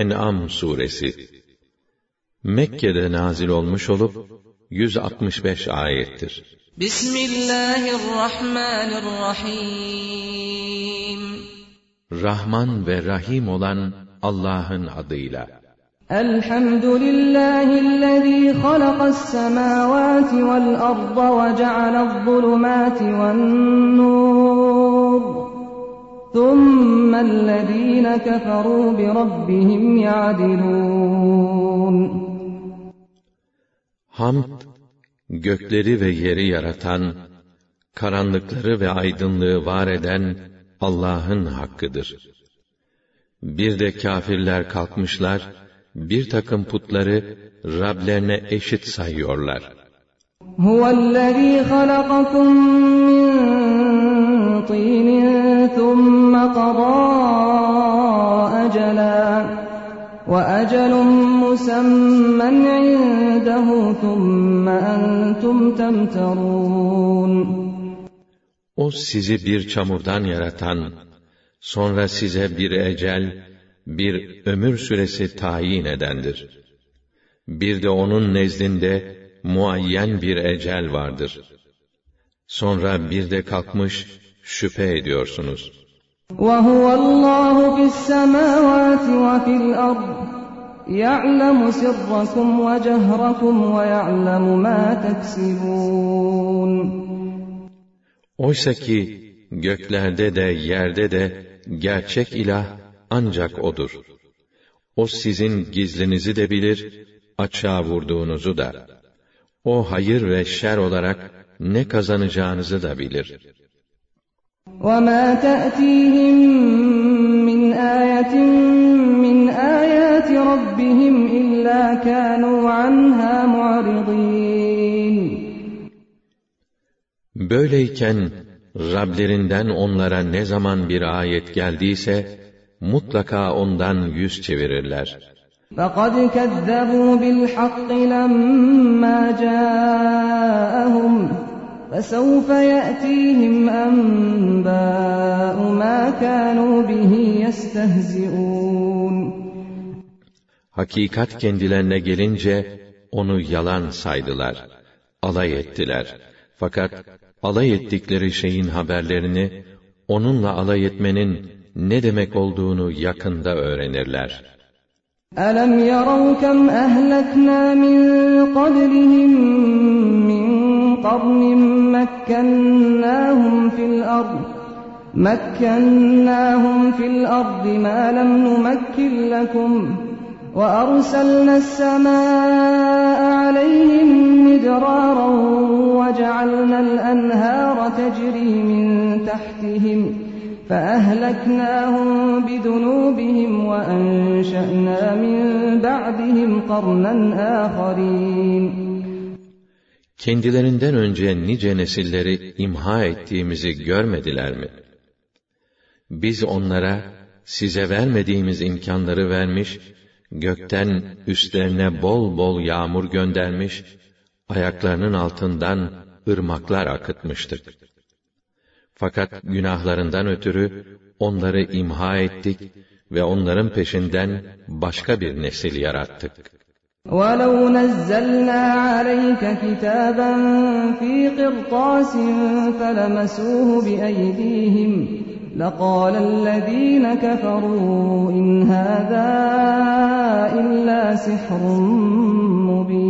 En'am suresi Mekke'de nazil olmuş olup 165 ayettir. Bismillahirrahmanirrahim Rahman ve Rahim olan Allah'ın adıyla. Elhamdülillahi'llezî halakas-semâvâti vel-arda ve ceale'z-zulumâti ven-nûr. ثُمَّ الَّذ۪ينَ كَفَرُوا بِرَبِّهِمْ يَعْدِلُونَ Hamd, gökleri ve yeri yaratan, karanlıkları ve aydınlığı var eden Allah'ın hakkıdır. Bir de kafirler kalkmışlar, bir takım putları Rablerine eşit sayıyorlar. Huvellezî halakakum min tînin ثُمَّ قَضَى أَجَلًا وَأَجَلٌ مُّسَمًّى عِندَهُ ثُمَّ أَنْتُمْ تَمْتَرُونَ O sizi bir çamurdan yaratan, sonra size bir ecel, bir ömür süresi tayin edendir. Bir de onun nezdinde muayyen bir ecel vardır. Sonra bir de kalkmış, şüphe ediyorsunuz. وَهُوَ اللّٰهُ فِي السَّمَاوَاتِ وَفِي الْأَرْضِ يَعْلَمُ سِرَّكُمْ وَجَهْرَكُمْ وَيَعْلَمُ مَا تَكْسِبُونَ Oysa ki göklerde de yerde de gerçek ilah ancak O'dur. O sizin gizlinizi de bilir, açığa vurduğunuzu da. O hayır ve şer olarak ne kazanacağınızı da bilir. وَمَا تَأْتِيهِمْ مِنْ آيَةٍ مِنْ آيَاتِ رَبِّهِمْ إِلَّا كَانُوا عَنْهَا مُعْرِضِينَ Böyleyken Rablerinden onlara ne zaman bir ayet geldiyse mutlaka ondan yüz çevirirler. فَقَدْ كَذَّبُوا بِالْحَقِّ لَمَّا جَاءَهُمْ فَسَوْفَ يَأْتِيهِمْ أَنْبَاءُ مَا كَانُوا بِهِ يَسْتَهْزِئُونَ Hakikat kendilerine gelince onu yalan saydılar, alay ettiler. Fakat alay ettikleri şeyin haberlerini onunla alay etmenin ne demek olduğunu yakında öğrenirler. أَلَمْ يَرَوْا كَمْ أَهْلَكْنَا مِنْ قَبْلِهِمْ مِنْ قَرْنٍ مَكَّنَّاهُمْ فِي الْأَرْضِ مَكَّنَّاهُمْ فِي الْأَرْضِ مَا لَمْ نُمَكِّنْ لَكُمْ وَأَرْسَلْنَا السَّمَاءَ عَلَيْهِمْ مِدْرَارًا وَجَعَلْنَا الْأَنْهَارَ تَجْرِي مِنْ تَحْتِهِمْ فَأَهْلَكْنَاهُمْ بِذُنُوبِهِمْ وَأَنْشَأْنَا مِنْ بَعْدِهِمْ قَرْنًا آخَرِينَ. Kendilerinden önce nice nesilleri imha ettiğimizi görmediler mi? Biz onlara size vermediğimiz imkanları vermiş, gökten üstlerine bol bol yağmur göndermiş, ayaklarının altından ırmaklar akıtmıştık. Fakat günahlarından ötürü onları imha ettik ve onların peşinden başka bir nesil yarattık. وَلَوْ نَزَّلْنَا عَلَيْكَ كِتَابًا فِي قِرْطَاسٍ فَلَمَسُوهُ بِأَيْدِيهِمْ لَقَالَ الَّذ۪ينَ كَفَرُوا اِنْ هَذَا اِلَّا سِحْرٌ مُب۪ينٌ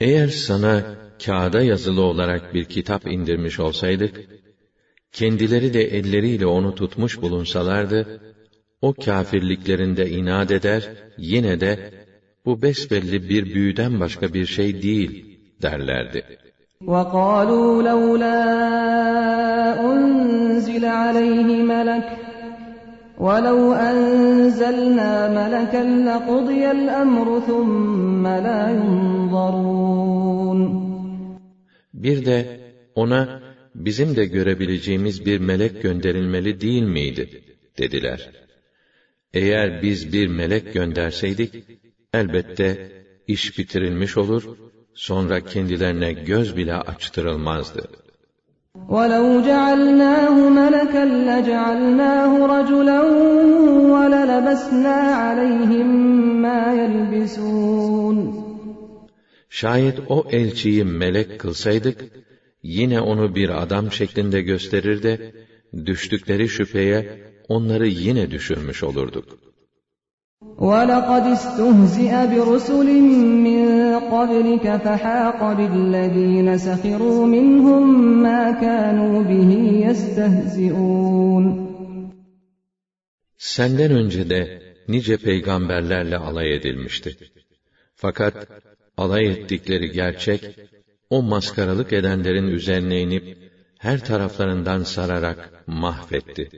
Eğer sana kağıda yazılı olarak bir kitap indirmiş olsaydık, kendileri de elleriyle onu tutmuş bulunsalardı, o kâfirliklerinde inat eder, yine de bu besbelli bir büyüden başka bir şey değil derlerdi. وَقَالُوا لَوْلَا أُنْزِلَ عَلَيْهِ مَلَكٌ وَلَوْ أَنْزَلْنَا مَلَكًا لَقُضِيَ الْأَمْرُ ثُمَّ لَا يُنْظَرُونَ Bir de ona bizim de görebileceğimiz bir melek gönderilmeli değil miydi? dediler. Eğer biz bir melek gönderseydik, elbette iş bitirilmiş olur, sonra kendilerine göz bile açtırılmazdı. وَلَوْ جَعَلْنَاهُ مَلَكًا لَجَعَلْنَاهُ رَجُلًا للبسنا عليهم ما يلبسون Şayet o elçiyi melek kılsaydık, yine onu bir adam şeklinde gösterir de, düştükleri şüpheye onları yine düşürmüş olurduk. وَلَقَدْ اسْتُهْزِئَ بِرُسُلٍ مِّن قَبْلِكَ فَحَاقَ بِالَّذِينَ سَخِرُوا مِنْهُم مَّا كَانُوا بِهِ يَسْتَهْزِئُونَ Senden önce de nice peygamberlerle alay edilmişti. Fakat alay ettikleri gerçek, o maskaralık edenlerin üzerine inip, her taraflarından sararak mahvetti.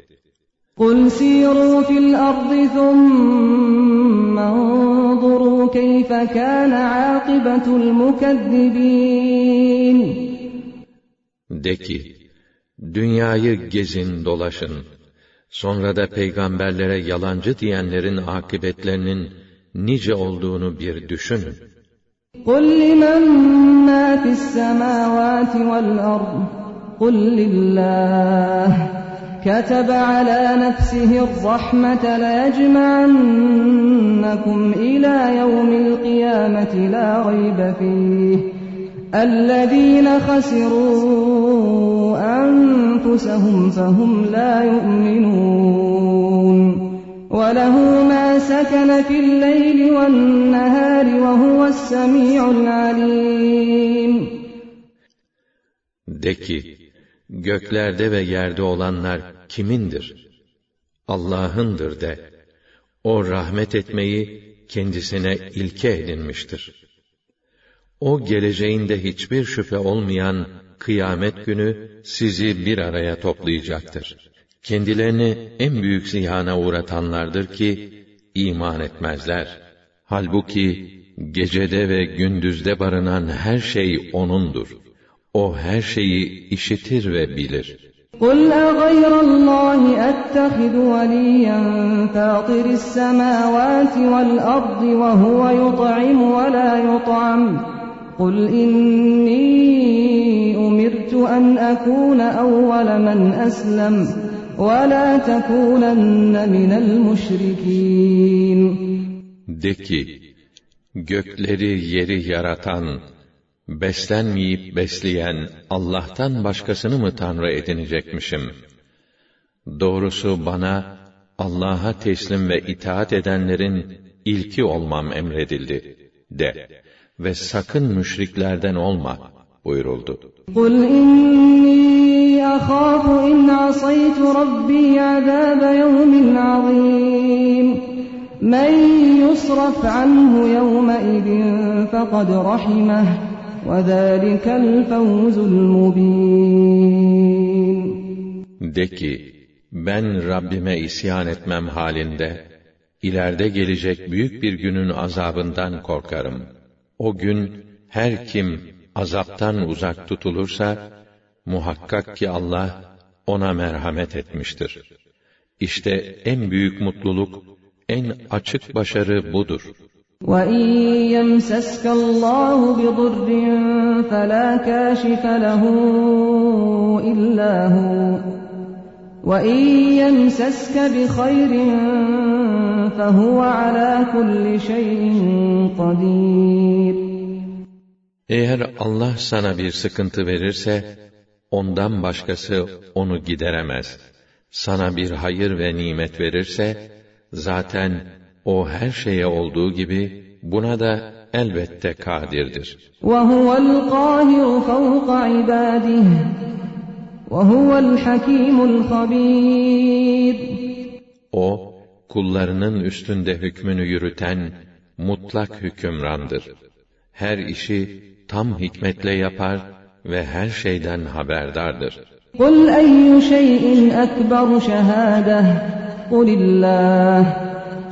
قُلْ سِيرُوا فِي الْأَرْضِ ثُمَّ انظُرُوا كَيْفَ كَانَ عَاقِبَةُ الْمُكَذِّبِينَ De ki, dünyayı gezin dolaşın. Sonra da peygamberlere yalancı diyenlerin akıbetlerinin nice olduğunu bir düşünün. قُلْ لِمَن مَّا فِي السَّمَاوَاتِ وَالْأَرْضِ قُل لِّلَّهِ كَتَبَ عَلَى نَفْسِهِ الرَّحْمَةَ لَيَجْمَعَنَّكُمْ إِلَى يَوْمِ الْقِيَامَةِ لَا رَيْبَ فِيهِ. الَّذِينَ خَسِرُوا أَنفُسَهُمْ فَهُمْ لَا يُؤْمِنُونَ. وَلَهُ مَا سَكَنَ فِي اللَّيْلِ وَالنَّهَارِ وَهُوَ السَّمِيعُ الْعَلِيمُ. Ki, göklerde ve yerde olanlar kimindir? Allah'ındır de. O rahmet etmeyi kendisine ilke edinmiştir. O geleceğinde hiçbir şüphe olmayan kıyamet günü sizi bir araya toplayacaktır. Kendilerini en büyük ziyana uğratanlardır ki iman etmezler. Halbuki gecede ve gündüzde barınan her şey O'nundur. O her şeyi işitir ve bilir. قُلْ أَغَيْرَ اللَّهِ أَتَّخِذُ وَلِيًّا فَاطِرِ السَّمَاوَاتِ وَالْأَرْضِ وَهُوَ يُطْعِمُ وَلَا يُطْعَمُ قُلْ إِنِّي أُمِرْتُ أَنْ أَكُونَ أَوَّلَ مَنْ أَسْلَمَ وَلَا تَكُونَنَّ مِنَ الْمُشْرِكِينَ gökleri yeri yaratan, beslenmeyip besleyen Allah'tan başkasını mı Tanrı edinecekmişim? Doğrusu bana, Allah'a teslim ve itaat edenlerin ilki olmam emredildi, de. Ve sakın müşriklerden olma, buyuruldu. قُلْ إِنِّي أَخَافُ إِنْ عَصَيْتُ رَبِّي عَذَابَ يَوْمٍ عَظِيمٍ مَنْ يُصْرَفْ عَنْهُ يَوْمَئِذٍ فَقَدْ رَحِمَهُ وَذَٰلِكَ الْفَوْزُ الْمُبِينُ De ki, ben Rabbime isyan etmem halinde, ileride gelecek büyük bir günün azabından korkarım. O gün, her kim azaptan uzak tutulursa, muhakkak ki Allah, ona merhamet etmiştir. İşte en büyük mutluluk, en açık başarı budur. وَإِن يَمْسَسْكَ اللَّهُ بِضُرٍّ فَلَا كَاشِفَ لَهُ إِلَّا هُوَ وَإِن يَمْسَسْكَ بِخَيْرٍ فَهُوَ عَلَى كُلِّ شَيْءٍ قَدِيرٌ Eğer Allah sana bir sıkıntı verirse, ondan başkası onu gideremez. Sana bir hayır ve nimet verirse, zaten o her şeye olduğu gibi, buna da elbette kadirdir. وَهُوَ الْقَاهِرُ فَوْقَ عِبَادِهِ وَهُوَ الْحَكِيمُ الْخَبِيرُ O, kullarının üstünde hükmünü yürüten, mutlak hükümrandır. Her işi tam hikmetle yapar ve her şeyden haberdardır. قُلْ أَيُّ شَيْءٍ أَكْبَرُ شَهَادَةً قُلِ اللَّهُ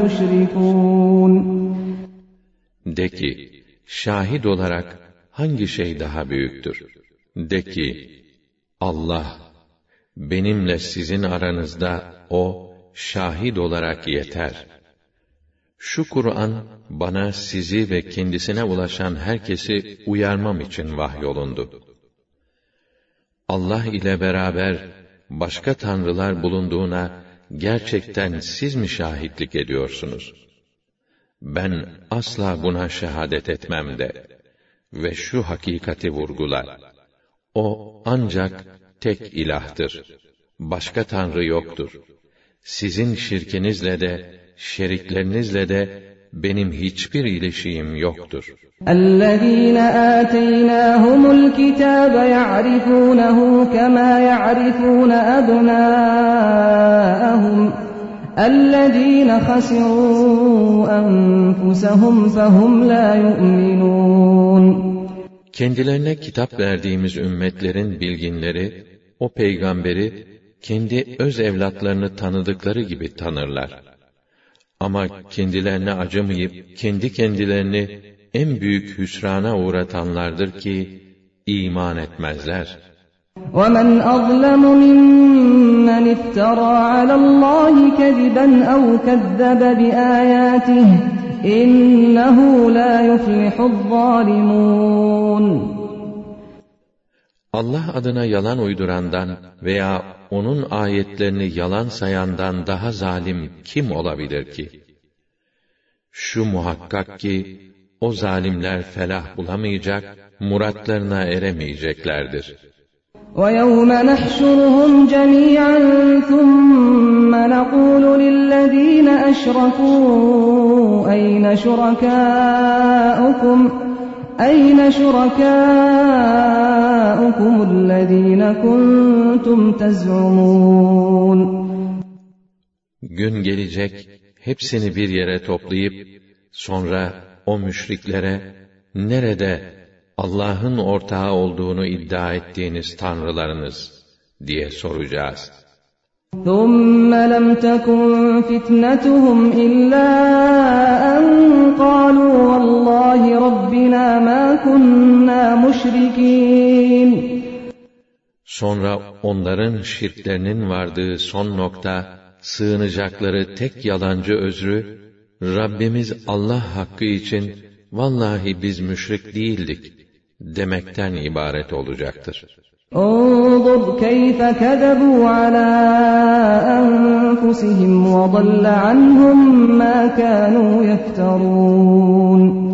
تشركون De ki, şahit olarak hangi şey daha büyüktür? De ki, Allah, benimle sizin aranızda O, şahit olarak yeter. Şu Kur'an, bana sizi ve kendisine ulaşan herkesi uyarmam için vahyolundu. Allah ile beraber başka tanrılar bulunduğuna gerçekten siz mi şahitlik ediyorsunuz? Ben asla buna şehadet etmem de ve şu hakikati vurgular. O ancak tek ilahtır. Başka tanrı yoktur. Sizin şirkinizle de şeriklerinizle de benim hiçbir ilişiğim yoktur. الذين آتيناهم الكتاب يعرفونه كما يعرفون أبناءهم الذين خسروا أنفسهم فهم لا يؤمنون Kendilerine kitap verdiğimiz ümmetlerin bilginleri, o peygamberi, kendi öz evlatlarını tanıdıkları gibi tanırlar. Ama kendilerine acımayıp, kendi kendilerini en büyük hüsrana uğratanlardır ki, iman etmezler. وَمَنْ أَظْلَمُ مِمَّنِ افْتَرَى عَلَى اللّٰهِ كَذِبًا أَوْ كَذَّبَ بِآيَاتِهِ إِنَّهُ لَا يُفْلِحُ الظَّالِمُونَ Allah adına yalan uydurandan veya onun ayetlerini yalan sayandan daha zalim kim olabilir ki? Şu muhakkak ki, o zalimler felah bulamayacak, muratlarına eremeyeceklerdir. وَيَوْمَ نَحْشُرُهُمْ جَمِيعًا ثُمَّ نَقُولُ لِلَّذِينَ أَشْرَكُوا أَيْنَ شُرَكَاؤُكُمْ أَيْنَ شُرَكَاؤُكُمُ الَّذِينَ كُنتُمْ تَزْعُمُونَ Gün gelecek, hepsini bir yere toplayıp, sonra o müşriklere, nerede Allah'ın ortağı olduğunu iddia ettiğiniz tanrılarınız diye soracağız. ثُمَّ لَمْ تَكُنْ فِتْنَتُهُمْ إِلَّا أَنْ قَالُوا وَاللّٰهِ رَبِّنَا مَا كُنَّا مُشْرِكِينَ Sonra onların şirklerinin vardığı son nokta, sığınacakları tek yalancı özrü, Rabbimiz Allah hakkı için, vallahi biz müşrik değildik, demekten ibaret olacaktır. انظر كيف كذبوا على أنفسهم وضل عنهم ما كانوا يفترون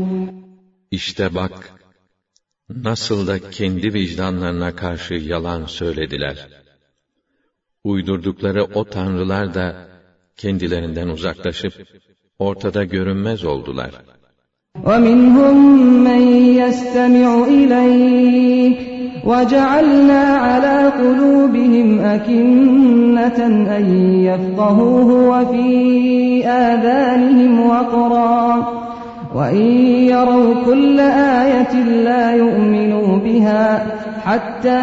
İşte bak, nasıl da kendi vicdanlarına karşı yalan söylediler. Uydurdukları o tanrılar da kendilerinden uzaklaşıp ortada görünmez oldular. ومنهم من يستمع إليك وجعلنا على قلوبهم أكنة أن يفقهوه وفي آذانهم وقرا. وإن يروا كل آية لا يؤمنوا بها حتى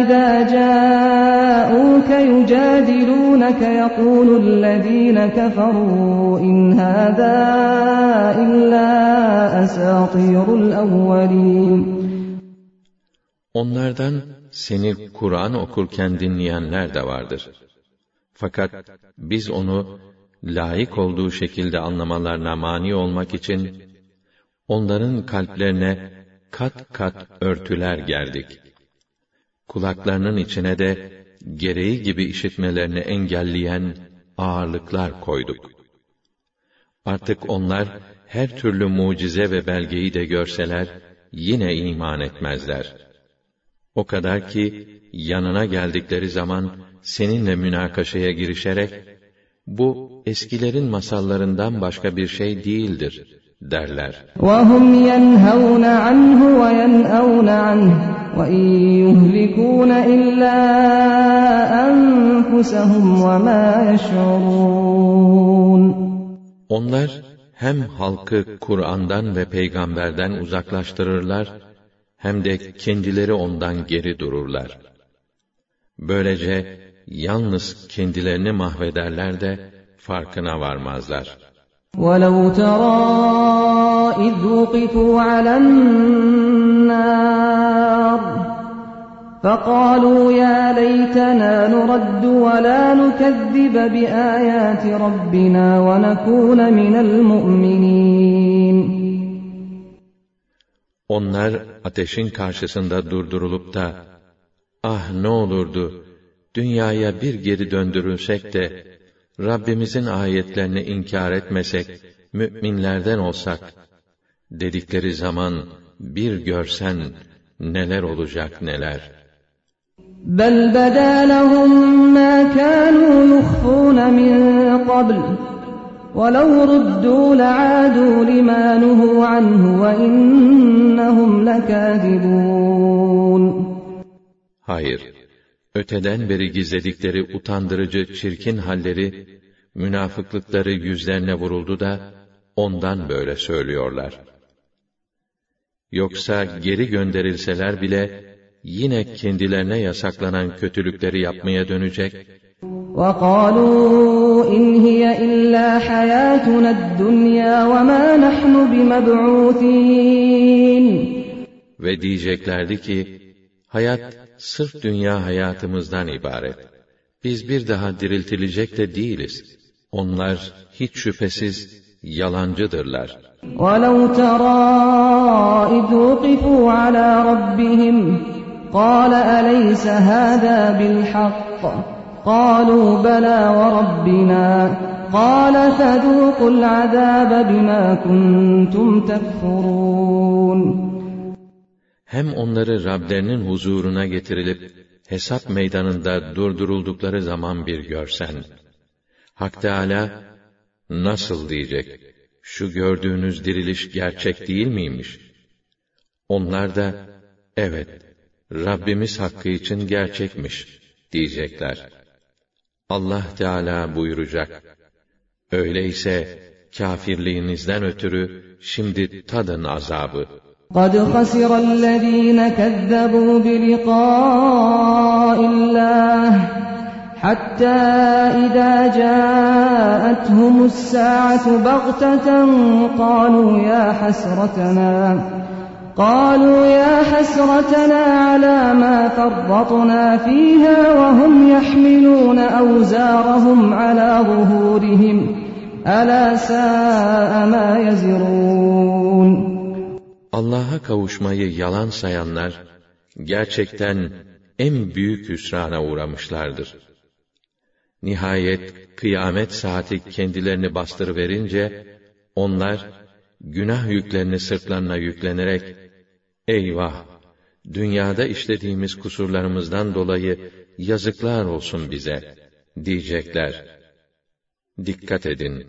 إذا جاءوك يجادلونك يقول الذين كفروا إن هذا إلا أساطير الأولين. Onlardan seni Kur'an okurken dinleyenler de vardır. Fakat biz onu layık olduğu şekilde anlamalarına mani olmak için onların kalplerine kat kat örtüler gerdik. Kulaklarının içine de gereği gibi işitmelerini engelleyen ağırlıklar koyduk. Artık onlar her türlü mucize ve belgeyi de görseler yine iman etmezler. O kadar ki yanına geldikleri zaman seninle münakaşaya girişerek bu eskilerin masallarından başka bir şey değildir derler. وهم ينهون عنه وينأون عنه وإن يهلكون إلا أنفسهم وما يشعرون Onlar hem halkı Kur'an'dan ve peygamberden uzaklaştırırlar hem de kendileri ondan geri dururlar. Böylece yalnız kendilerini mahvederler de farkına varmazlar. ولو ترى إذ وقفوا على النار فقالوا يا ليتنا نرد ولا نكذب بآيات ربنا ونكون من المؤمنين Onlar ateşin karşısında durdurulup da, ah ne olurdu, dünyaya bir geri döndürülsek de, Rabbimizin ayetlerini inkar etmesek, müminlerden olsak, dedikleri zaman, bir görsen, neler olacak neler. بل بدا لهم ما كانوا يخفون من قبل ولو ردوا لعادوا لما نهوا عنه وإنهم لكاذبون Hayır, öteden beri gizledikleri utandırıcı, çirkin halleri, münafıklıkları yüzlerine vuruldu da, ondan böyle söylüyorlar. Yoksa geri gönderilseler bile, yine kendilerine yasaklanan kötülükleri yapmaya dönecek, وقالوا إن هي إلا حياتنا الدنيا وما نحن بمبعوثين ve diyeceklerdi ki, hayat sırf dünya hayatımızdan ibaret. Biz bir daha diriltilecek de değiliz. Onlar hiç şüphesiz yalancıdırlar. ولو ترى إذ وقفوا على ربهم قال أليس هذا بالحق قالوا بلى وربنا قال فذوقوا العذاب بما كنتم تكفرون Hem onları Rablerinin huzuruna getirilip, hesap meydanında durduruldukları zaman bir görsen. Hak Teâlâ, nasıl diyecek, şu gördüğünüz diriliş gerçek değil miymiş? Onlar da, evet, Rabbimiz hakkı için gerçekmiş, diyecekler. Allah Teala buyuracak, öyleyse, kafirliğinizden ötürü, şimdi tadın azabı. قد خسر الذين كذبوا بلقاء الله حتى إذا جاءتهم الساعة بغتة قالوا يا حسرتنا قالوا يا حسرتنا على ما فرطنا فيها وهم يحملون أوزارهم على ظهورهم ألا ساء ما يزرون Allah'a kavuşmayı yalan sayanlar, gerçekten en büyük hüsrana uğramışlardır. Nihayet kıyamet saati kendilerini bastırıverince, onlar, günah yüklerini sırtlarına yüklenerek, eyvah! Dünyada işlediğimiz kusurlarımızdan dolayı yazıklar olsun bize, diyecekler. Dikkat edin!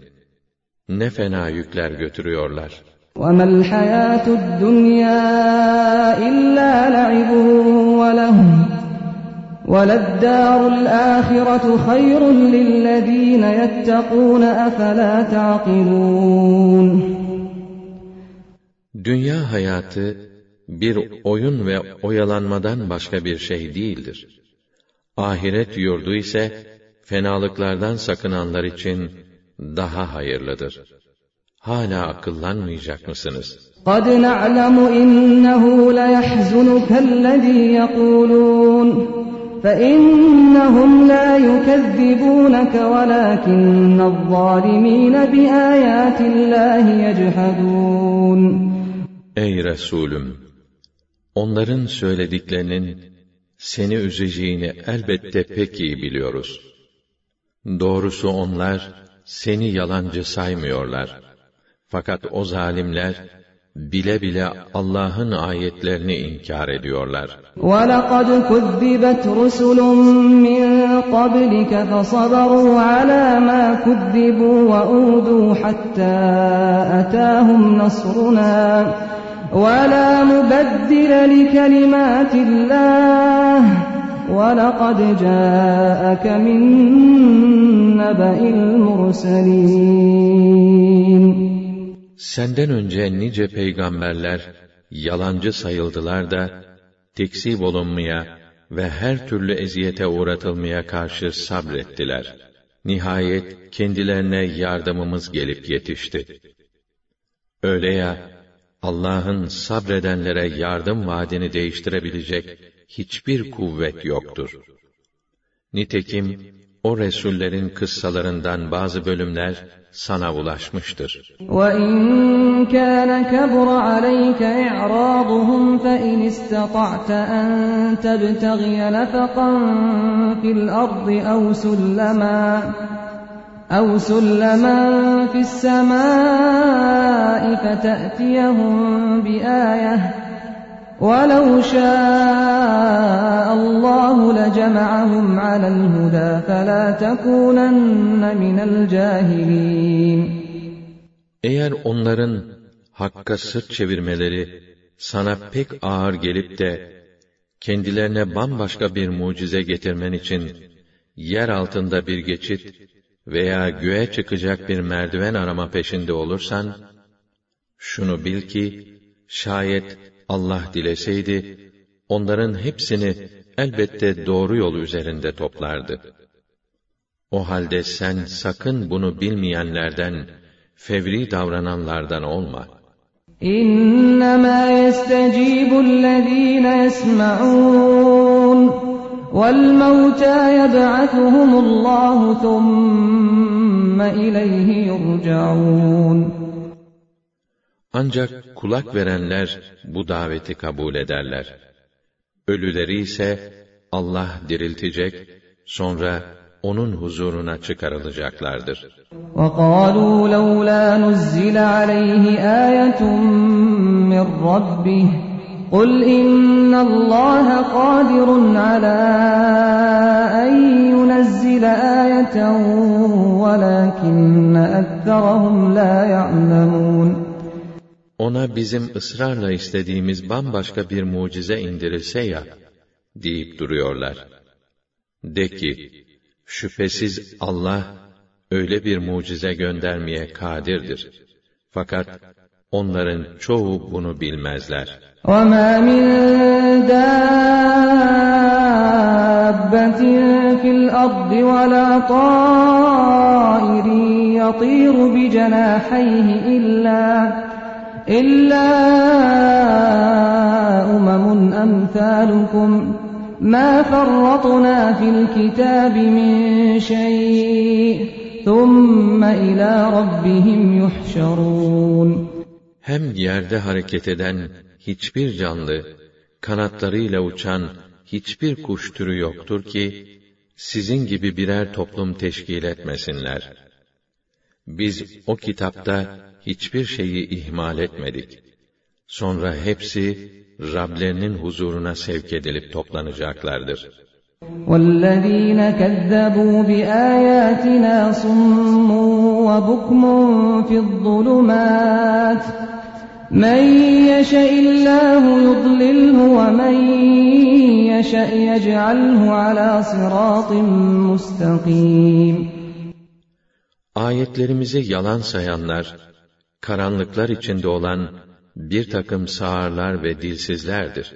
Ne fena yükler götürüyorlar. وما الحياة الدنيا إلا لعب ولهو وللدار الآخرة خير للذين يتقون أفلا تعقلون Dünya hayatı bir oyun ve oyalanmadan başka bir şey değildir. Ahiret yurdu ise fenalıklardan sakınanlar için daha hayırlıdır. Hala akıllanmayacak mısınız? قد نعلم إنه ليحزنك الذي يقولون فإنهم لا يكذبونك ولكن الظالمين بآيات الله يجحدون Ey Resulüm! Onların söylediklerinin seni üzeceğini elbette pek iyi biliyoruz. Doğrusu onlar seni yalancı saymıyorlar. Fakat o zalimler bile bile Allah'ın ayetlerini inkar ediyorlar. ولقد كذبت رسل من قبلك فصبروا على ما كذبوا وأوذوا حتى أتاهم نصرنا ولا مبدل لكلمات الله ولقد جاءك من نبأ المرسلين Senden önce nice peygamberler yalancı sayıldılar da tekzip olunmaya ve her türlü eziyete uğratılmaya karşı sabrettiler. Nihayet kendilerine yardımımız gelip yetişti. Öyle ya, Allah'ın sabredenlere yardım vaadini değiştirebilecek hiçbir kuvvet yoktur. Nitekim o resullerin kıssalarından bazı bölümler sana ulaşmıştır. وَإِنْ كَانَ كَبُرَ عَلَيْكَ إِعْرَاضُهُمْ فَإِنِ اسْتَطَعْتَ أَنْ تَبْتَغِيَ نَفَقًا فِي الْأَرْضِ أَوْ سُلَّمًا أَوْ سُلَّمًا فِي السَّمَاءِ فَتَأْتِيَهُمْ بِآيَةٍ وَلَوْ شَاءَ اللَّهُ لَجَمَعَهُمْ عَلَى الْهُدَى فَلَا تَكُونَنَّ مِنَ الْجَاهِلِينَ Eğer onların hakka sırt çevirmeleri sana pek ağır gelip de kendilerine bambaşka bir mucize getirmen için yer altında bir geçit veya göğe çıkacak bir merdiven arama peşinde olursan, şunu bil ki, şayet Allah dileseydi, onların hepsini elbette doğru yol üzerinde toplardı. O halde sen sakın bunu bilmeyenlerden, fevri davrananlardan olma. İnnemâ yestecîbullezîne yesma'ûn وَالْمَوْتَى يَبْعَثُهُمُ اللّٰهُ ثُمَّ إِلَيْهِ يُرْجَعُونَ Ancak kulak verenler bu daveti kabul ederler. Ölüleri ise Allah diriltecek, sonra onun huzuruna çıkarılacaklardır. وَقَالُوا لَوْلَا نُزِّلَ عَلَيْهِ آيَةٌ مِّن رَّبِّهِ قُلْ إِنَّ اللَّهَ قَادِرٌ عَلَىٰ أَن يُنَزِّلَ آيَةً وَلَٰكِنَّ أَكْثَرَهُمْ لَا يَعْلَمُونَ Ona bizim ısrarla istediğimiz bambaşka bir mucize indirilse ya, deyip duruyorlar. De ki, şüphesiz Allah, öyle bir mucize göndermeye kadirdir. Fakat, onların çoğu bunu bilmezler. وَمَا مِن دَابَّةٍ فِي الْأَرْضِ وَلَا طَائِرٍ يَطِيرُ بِجَنَاحَيْهِ إِلَّا إِلَّا أُمَمٌ أَمْثَالُكُمْ مَا فَرَّطْنَا فِي الْكِتَابِ مِن شَيْءٍ ثُمَّ إِلَى رَبِّهِمْ يُحْشَرُونَ Hem yerde hareket eden hiçbir canlı, kanatlarıyla uçan hiçbir kuş türü yoktur ki, sizin gibi birer toplum teşkil etmesinler. Biz o kitapta hiçbir şeyi ihmal etmedik. Sonra hepsi Rablerinin huzuruna sevk edilip toplanacaklardır. وَالَّذ۪ينَ كَذَّبُوا بِآيَاتِنَا صُمٌّ وَبُكْمٌ فِي الظُّلُمَاتِ مَنْ يَشَإِ اللّٰهُ يُضْلِلْهُ وَمَنْ يَشَأْ يَجْعَلْهُ عَلَى صِرَاطٍ مُسْتَقِيمٍ Ayetlerimizi yalan sayanlar, karanlıklar içinde olan bir takım sağırlar ve dilsizlerdir.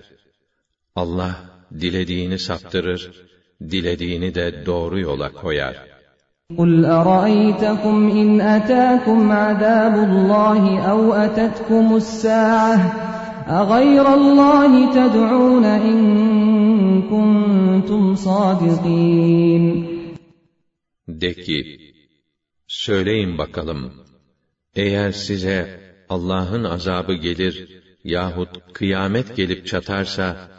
Allah, dilediğini saptırır, dilediğini de doğru yola koyar. قُلْ أَرَأَيْتَكُمْ إِنْ أَتَاكُمْ عَذَابُ اللّٰهِ أَوْ أَتَتْكُمُ السَّاعَةُ أَغَيْرَ اللّٰهِ تَدْعُونَ إِن كُنتُمْ صَادِقِينَ De ki, söyleyin bakalım, eğer size Allah'ın azabı gelir yahut kıyamet gelip çatarsa,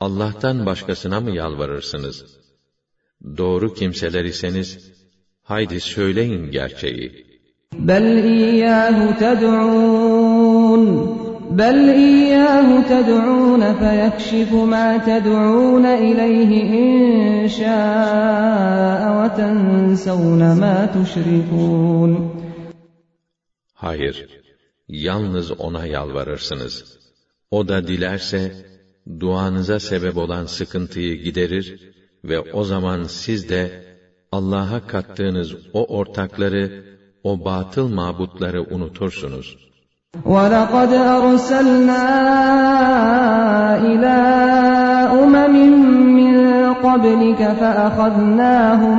Allah'tan başkasına mı yalvarırsınız? Doğru kimseler iseniz, Haydi söyleyin gerçeği. Bel iyyahu ted'un Bel iyyahu ted'un feyekşifu ma ted'un ileyhi inşa'a ve tensevne ma tuşrikun. Hayır, yalnız ona yalvarırsınız. O da dilerse, duanıza sebep olan sıkıntıyı giderir ve o zaman siz de Allah'a kattığınız o ortakları, o batıl mabutları unutursunuz. وَلَقَدْ أَرْسَلْنَا إِلَى أُمَمٍ مِّن قَبْلِكَ فَأَخَذْنَاهُمْ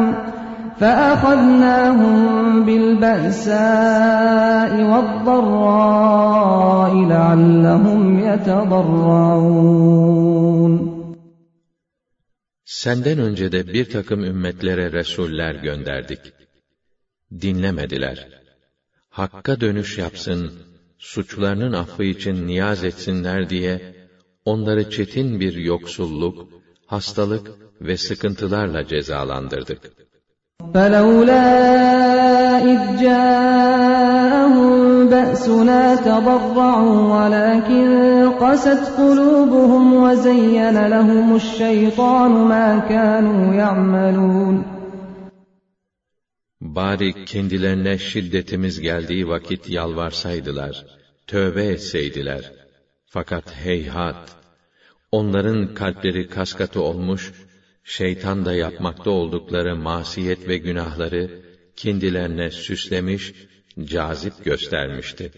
فأخذناهم بالبأساء والضراء لعلهم يتضرعون Senden önce de bir takım ümmetlere resuller gönderdik. Dinlemediler. Hakka dönüş yapsın, suçlarının affı için niyaz etsinler diye, onları çetin bir yoksulluk, hastalık ve sıkıntılarla cezalandırdık. فَلَوْلَا إِذْ جَاءَهُم بأسنا تضرعوا ولكن قست قلوبهم وزين لهم الشيطان ما كانوا يعملون Bari kendilerine şiddetimiz geldiği vakit yalvarsaydılar, tövbe etseydiler. Fakat heyhat! Onların kalpleri kaskatı olmuş, şeytan da yapmakta oldukları masiyet ve günahları kendilerine süslemiş cazip göstermişti.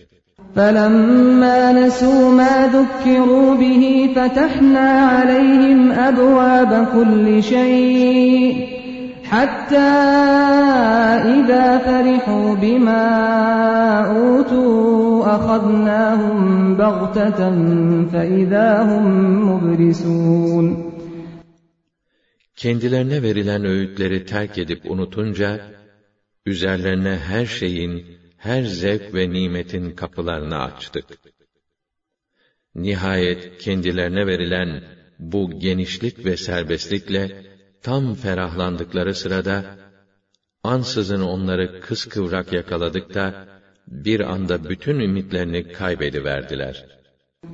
فَلَمَّا نَسُوا مَا ذُكِّرُوا بِهِ فَتَحْنَا عَلَيْهِمْ أَبْوَابَ كُلِّ شَيْءٍ حَتَّى إِذَا فَرِحُوا بِمَا أُوتُوا أَخَذْنَاهُمْ بَغْتَةً فَإِذَا هُمْ مُبْلِسُونَ Kendilerine verilen öğütleri terk edip unutunca, üzerlerine her şeyin, her zevk ve nimetin kapılarını açtık. Nihayet kendilerine verilen bu genişlik ve serbestlikle tam ferahlandıkları sırada ansızın onları kıskıvrak yakaladık da bir anda bütün ümitlerini kaybediverdiler.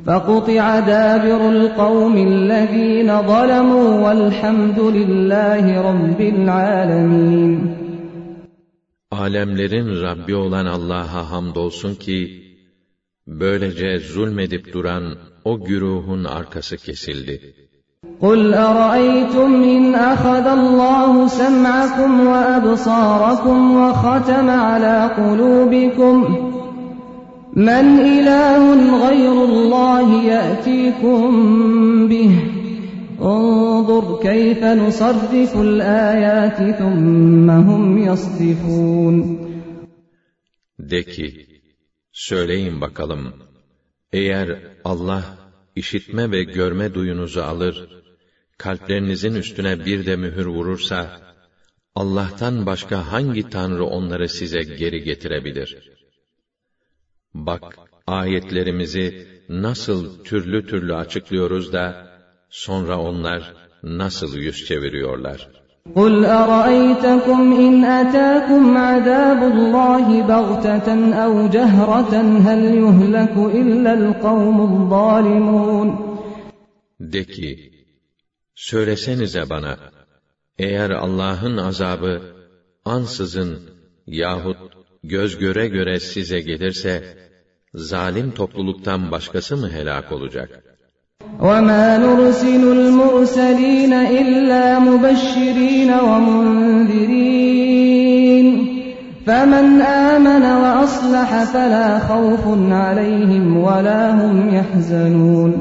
فَقُطِعَ دَابِرُ الْقَوْمِ الَّذ۪ينَ ظَلَمُوا وَالْحَمْدُ لِلّٰهِ رَبِّ الْعَالَمِينَ Alemlerin Rabbi olan Allah'a hamdolsun ki, böylece zulmedip duran o güruhun arkası kesildi. قُلْ أَرَأَيْتُمْ إِنْ أَخَذَ اللّٰهُ سَمْعَكُمْ وَأَبْصَارَكُمْ وَخَتَمَ عَلَى قُلُوبِكُمْ مَنْ إِلَٰهٌ غَيْرُ اللّٰهِ يَأْتِيكُمْ بِهِ انظُرْ كَيْفَ نُصَرِّفُ الْآيَاتِ ثُمَّ هُمْ يَصْدِفُونَ De ki, söyleyin bakalım, eğer Allah işitme ve görme duyunuzu alır, kalplerinizin üstüne bir de mühür vurursa, Allah'tan başka hangi tanrı onları size geri getirebilir? Bak, ayetlerimizi nasıl türlü türlü açıklıyoruz da, sonra onlar nasıl yüz çeviriyorlar? قُلْ أَرَأَيْتَكُمْ إِنْ أَتَاكُمْ عَذَابُ اللّٰهِ بَغْتَةً أَوْ جَهْرَةً هَلْ يُهْلَكُ إِلَّا الْقَوْمُ الظَّالِمُونَ De ki, söylesenize bana, eğer Allah'ın azabı ansızın yahut göz göre göre size gelirse, zalim topluluktan başkası mı helak olacak? وَمَا نُرْسِلُ الْمُرْسَلِينَ إِلَّا مُبَشِّرِينَ وَمُنذِرِينَ فَمَنْ آمَنَ وَأَصْلَحَ فَلَا خَوْفٌ عَلَيْهِمْ وَلَا هُمْ يَحْزَنُونَ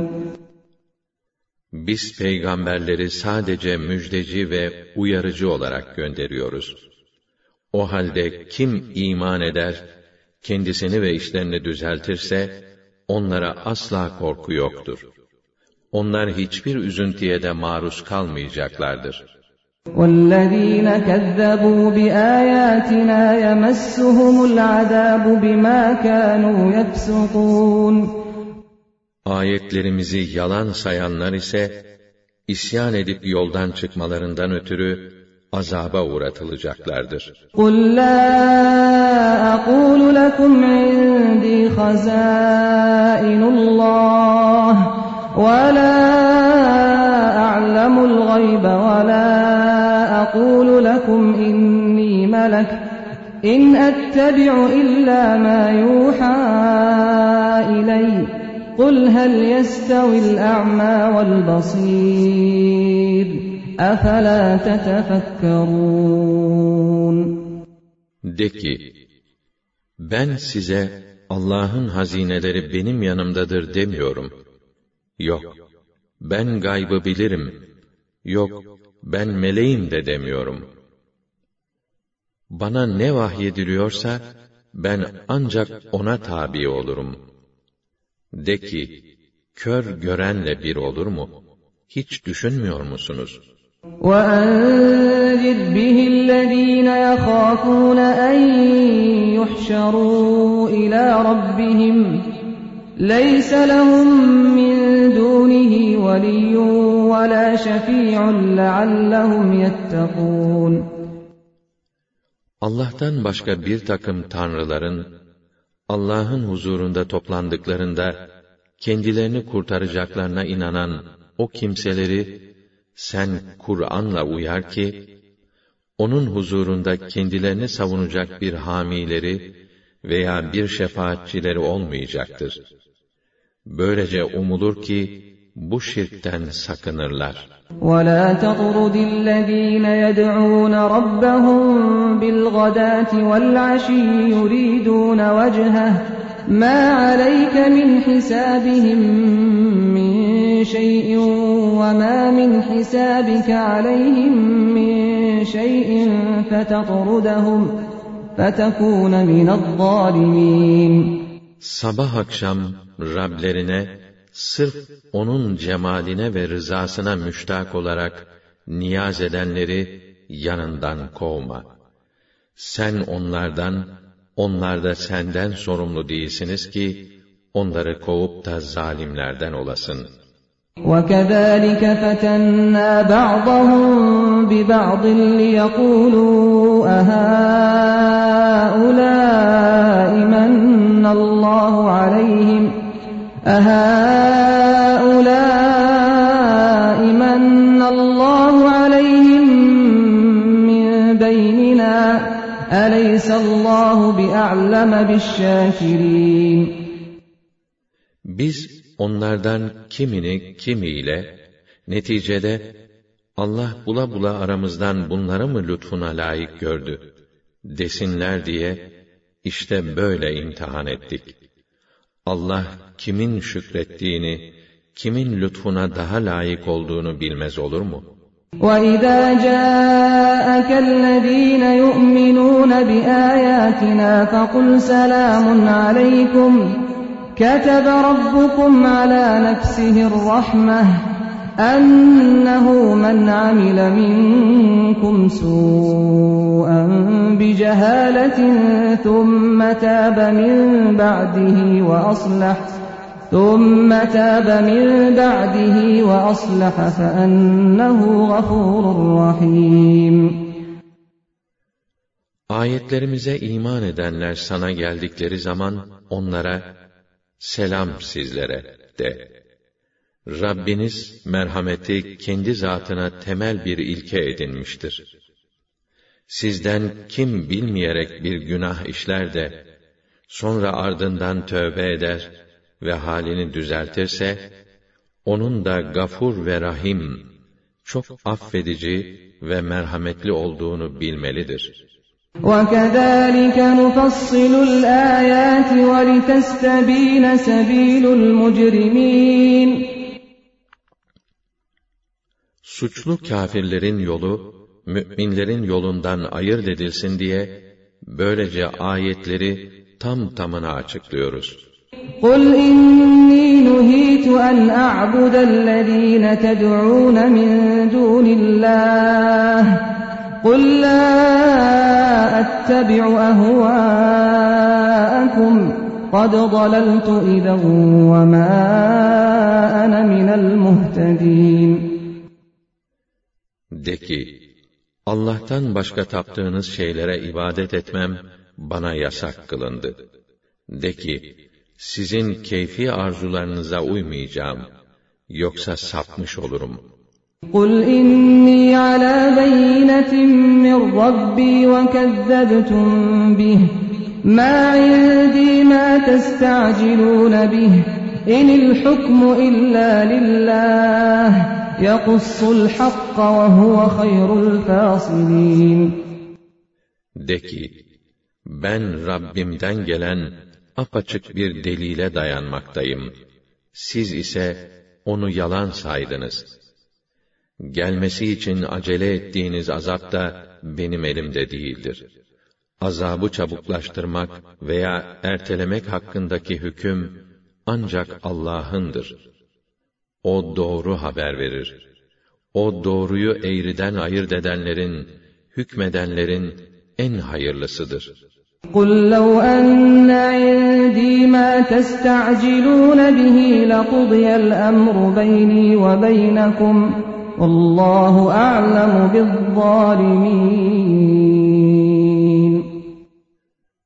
Biz peygamberleri sadece müjdeci ve uyarıcı olarak gönderiyoruz. O halde kim iman eder, kendisini ve işlerini düzeltirse, onlara asla korku yoktur. Onlar hiçbir üzüntüye de maruz kalmayacaklardır. وَالَّذ۪ينَ كَذَّبُوا بِآيَاتِنَا يَمَسُّهُمُ الْعَذَابُ بِمَا كَانُوا يَفْسُقُونَ Ayetlerimizi yalan sayanlar ise, isyan edip yoldan çıkmalarından ötürü, azaba uğratılacaklardır. قُلْ لَا أَقُولُ لَكُمْ عِنْدِي خَزَائِنُ اللّٰهِ وَلَا أَعْلَمُ الْغَيْبَ وَلَا أَقُولُ لَكُمْ إِنِّي مَلَكٌ إِنْ أَتَّبِعُ إِلَّا مَا يُوحَى إِلَيَّ قُلْ هَلْ يَسْتَوِي الْأَعْمَى وَالْبَصِيرُ أَفَلَا تَتَفَكَّرُونَ De ki, ben size Allah'ın hazineleri benim yanımdadır demiyorum. Yok, ben gaybı bilirim. Yok, ben meleğim de demiyorum. Bana ne vahyediliyorsa, ben ancak ona tabi olurum. De ki, kör görenle bir olur mu? Hiç düşünmüyor musunuz? وَأَنذِرْ بِهِ الَّذ۪ينَ يَخَافُونَ أَنْ يُحْشَرُوا إِلَى رَبِّهِمْ لَيْسَ لَهُمْ مِنْ دُونِهِ وَلِيٌّ وَلَا شَفِيعٌ لَعَلَّهُمْ يَتَّقُونَ Allah'tan başka bir takım tanrıların, Allah'ın huzurunda toplandıklarında, kendilerini kurtaracaklarına inanan o kimseleri, sen Kur'an'la uyar ki, onun huzurunda kendilerini savunacak bir hamileri veya bir şefaatçileri olmayacaktır. Böylece umulur ki, bu şirkten sakınırlar. وَلَا تَطْرُدِ الَّذ۪ينَ يَدْعُونَ رَبَّهُمْ بِالْغَدَاةِ وَالْعَشِيِّ يُرِيدُونَ وَجْهَهُ مَا عَلَيْكَ مِنْ حِسَابِهِمْ مِنْ شَيْءٍ وَمَا مِنْ حِسَابِكَ عَلَيْهِمْ مِنْ شَيْءٍ فَتَطْرُدَهُمْ فَتَكُونَ مِنَ الظَّالِمِينَ Sabah akşam Rablerine sırf onun cemaline ve rızasına müştak olarak niyaz edenleri yanından kovma. Sen onlardan, onlar da senden sorumlu değilsiniz ki, onları kovup da zalimlerden olasın. وَكَذَٰلِكَ فَتَنَّا بَعْضَهُمْ بِبَعْضٍ لِيَقُولُوا أَهَٰؤُلَاءِ مَنَّ اللّٰهُ عَلَيْهِمْ أَهَٰؤُلَاءِ مَنَّ اللّٰهُ عَلَيْهِمْ مِنْ بَيْنِنَا أَلَيْسَ اللّٰهُ بِأَعْلَمَ بِالشَّاكِرِينَ Biz onlardan kimini kimiyle, neticede Allah bula bula aramızdan bunları mı lütfuna layık gördü, desinler diye, işte böyle imtihan ettik. Allah kimin şükrettiğini, kimin lütfuna daha layık olduğunu bilmez olur mu? وَإِذَا جَاءَكَ الَّذ۪ينَ يُؤْمِنُونَ بِآيَاتِنَا فَقُلْ سَلَامٌ عَلَيْكُمْ كَتَبَ رَبُّكُمْ عَلَى نَفْسِهِ الرَّحْمَةَ أَنَّهُ مَنْ عَمِلَ مِنْكُمْ سُوءًا بِجَهَالَةٍ ثُمَّ تَابَ مِنْ بَعْدِهِ وَأَصْلَحَ ثُمَّ تَابَ مِنْ بَعْدِهِ وَأَصْلَحَ فَأَنَّهُ غَفُورٌ رَحِيمٌ Ayetlerimize iman edenler sana geldikleri zaman onlara selam sizlere de. Rabbiniz merhameti kendi zatına temel bir ilke edinmiştir. Sizden kim bilmeyerek bir günah işler de sonra ardından tövbe eder ve halini düzeltirse onun da gafur ve rahim çok affedici ve merhametli olduğunu bilmelidir. وَكَذَٰلِكَ نُفَصِّلُ الْآيَاتِ وَلِتَسْتَب۪ينَ سَب۪يلُ الْمُجْرِم۪ينَ Suçlu kâfirlerin yolu, mü'minlerin yolundan ayırt edilsin diye, böylece ayetleri tam tamına açıklıyoruz. قُلْ إِنِّي نُهِيتُ أَنْ أَعْبُدَ الَّذ۪ينَ تَدْعُونَ مِنْ دُونِ اللّٰهِ قُلْ لَا أَتَّبِعُ أَهْوَاءَكُمْ قَدْ ضَلَلْتُ إِذًا وَمَا أَنَا مِنَ الْمُهْتَدِينَ De ki, Allah'tan başka taptığınız şeylere ibadet etmem bana yasak kılındı. De ki, sizin keyfi arzularınıza uymayacağım, yoksa sapmış olurum. قُلْ إِنِّي عَلَى بَيِّنَةٍ مِّن رَّبِّي وَكَذَّبْتُم بِهِ مَا عِندِي مَا تَسْتَعْجِلُونَ بِهِ إِنِ الْحُكْمُ إِلَّا لِلَّهِ يَقُصُّ الْحَقَّ وَهُوَ خَيْرُ الْفَاصِلِينَ De ki, ben Rabbimden gelen apaçık bir delile dayanmaktayım. Siz ise onu yalan saydınız. Gelmesi için acele ettiğiniz azap da benim elimde değildir. azabı çabuklaştırmak veya ertelemek hakkındaki hüküm ancak Allah'ındır. O doğru haber verir. O doğruyu eğriden ayırt edenlerin, hükmedenlerin en hayırlısıdır. قُلْ لَوْ أَنَّ عِندِي مَا تَسْتَعْجِلُونَ بِهِ لَقُضِيَ الْأَمْرُ بَيْنِي وَبَيْنَكُمْ وَاللّٰهُ أَعْلَمُ بِالظَّالِمِينَ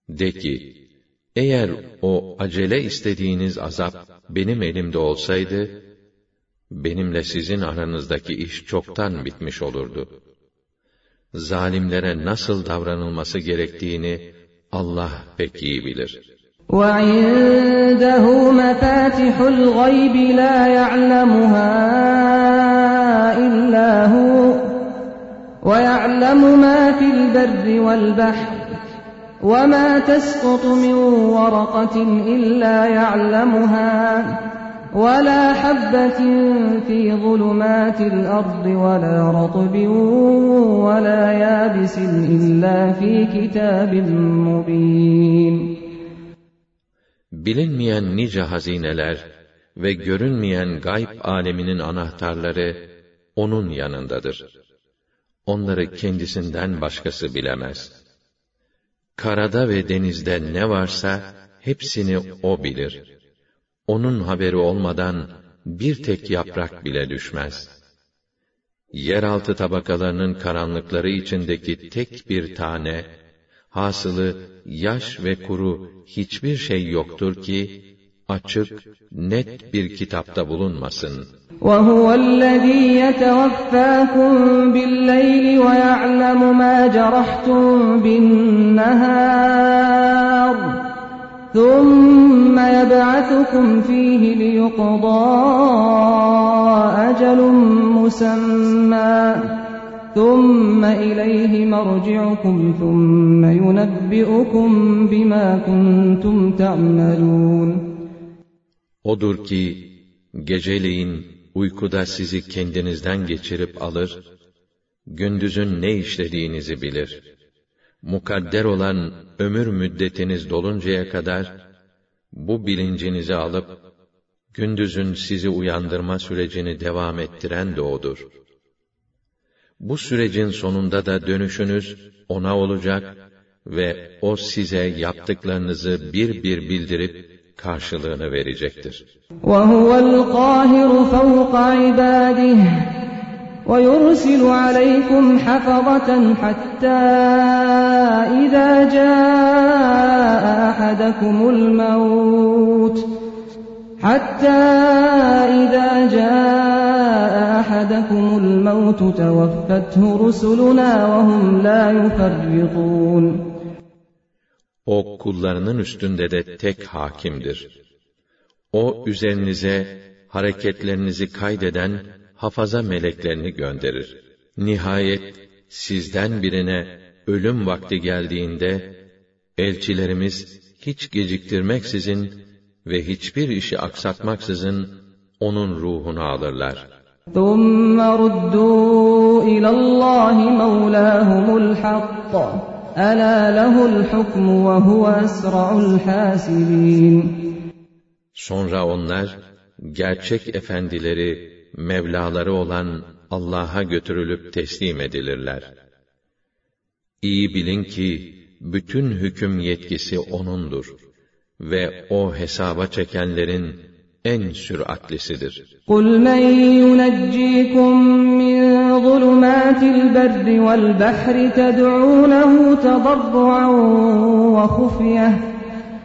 De ki, eğer o acele istediğiniz azap benim elimde olsaydı, benimle sizin aranızdaki iş çoktan bitmiş olurdu. Zalimlere nasıl davranılması gerektiğini Allah pek iyi bilir. وَعِندَهُ مَفَاتِحُ الْغَيْبِ لَا يَعْلَمُهَا إِلَّا هُوَ وَيَعْلَمُ مَا فِي الْبَرِّ وَالْبَحْرِ وَمَا تَسْقُطُ مِنْ وَرَقَةٍ إِلَّا يَعْلَمُهَا وَلَا حَبَّةٍ فِي ظُلُمَاتِ الْأَرْضِ وَلَا رَطْبٍ وَلَا يَابِسٍ إِلَّا فِي كِتَابٍ مُّبِينٍ Bilinmeyen nice hazineler ve görünmeyen gayb aleminin anahtarları onun yanındadır. Onları kendisinden başkası bilemez. Karada ve denizde ne varsa hepsini o bilir. Onun haberi olmadan bir tek yaprak bile düşmez. Yeraltı tabakalarının karanlıkları içindeki tek bir tane, hasılı yaş ve kuru hiçbir şey yoktur ki, açık, net bir kitapta bulunmasın. وَهُوَ الَّذ۪ي يَتَوَفَّاكُمْ بِاللَّيْلِ وَيَعْلَمُ مَا جَرَحْتُمْ بِالنَّهَارِ ثُمَّ يَبْعَثُكُمْ فِيهِ لِيُقْضَى أَجَلٌ مُّسَمًّى ثُمَّ إِلَيْهِ مَرْجِعُكُمْ ثُمَّ يُنَبِّئُكُم بِمَا كُنتُمْ تَعْمَلُونَ Odur ki, geceleyin uykuda sizi kendinizden geçirip alır, gündüzün ne işlediğinizi bilir. Mukadder olan ömür müddetiniz doluncaya kadar, bu bilincinizi alıp, gündüzün sizi uyandırma sürecini devam ettiren de O'dur. Bu sürecin sonunda da dönüşünüz O'na olacak ve O size yaptıklarınızı bir bir bildirip, karşılığını verecektir. وَهُوَ الْقَاهِرُ فَوْقَ عِبَادِهِ وَيُرْسِلُ عَلَيْكُمْ حَفَظَةً حَتَّى إِذَا جَاءَ أَحَدَكُمُ الْمَوْتُ حَتَّى إِذَا جَاءَ أَحَدَكُمُ الْمَوْتُ تَوَفَّتْهُ رُسُلُنَا وَهُمْ لَا يُفَرِّطُونَ O kullarının üstünde de tek hakimdir. O üzerinize hareketlerinizi kaydeden hafaza meleklerini gönderir. Nihayet sizden birine ölüm vakti geldiğinde elçilerimiz hiç geciktirmeksizin ve hiçbir işi aksatmaksızın onun ruhunu alırlar. ثُمَّ رُدُّوا إِلَى اللّٰهِ مَوْلَاهُمُ الْحَقِّ أَلَا لَهُ الْحُكْمُ وَهُوَ أَسْرَعُ الْحَاسِبِينَ Sonra onlar, gerçek efendileri, Mevlaları olan Allah'a götürülüp teslim edilirler. İyi bilin ki, bütün hüküm yetkisi O'nundur ve O hesaba çekenlerin en süratlisidir. قُلْ مَنْ يُنَجِّيكُمْ مِنْ ظُلُمَاتِ الْبَرِّ وَالْبَحْرِ تَدْعُونَهُ تَضَرُّعًا وَخُفْيَةً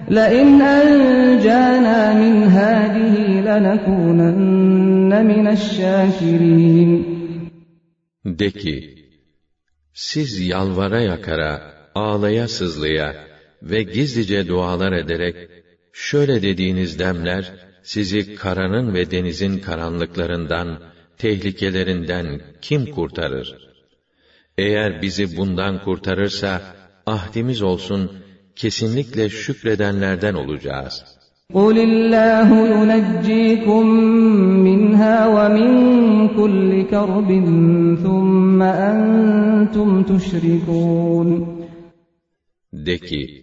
لَئِنْ أَنْجَانَا مِنْ هَٰذِهِ لَنَكُونَنَّ مِنَ الشَّاكِرِينَ De ki, siz yalvara yakara, ağlaya sızlaya ve gizlice dualar ederek, şöyle dediğiniz demler, sizi karanın ve denizin karanlıklarından, tehlikelerinden kim kurtarır? Eğer bizi bundan kurtarırsa, ahdimiz olsun, kesinlikle şükredenlerden olacağız. قُلِ اللّٰهُ يُنَجِّيكُم مِّنْهَا وَمِن كُلِّ كَرْبٍ ثُمَّ أَنْتُمْ تُشْرِكُونَ De ki,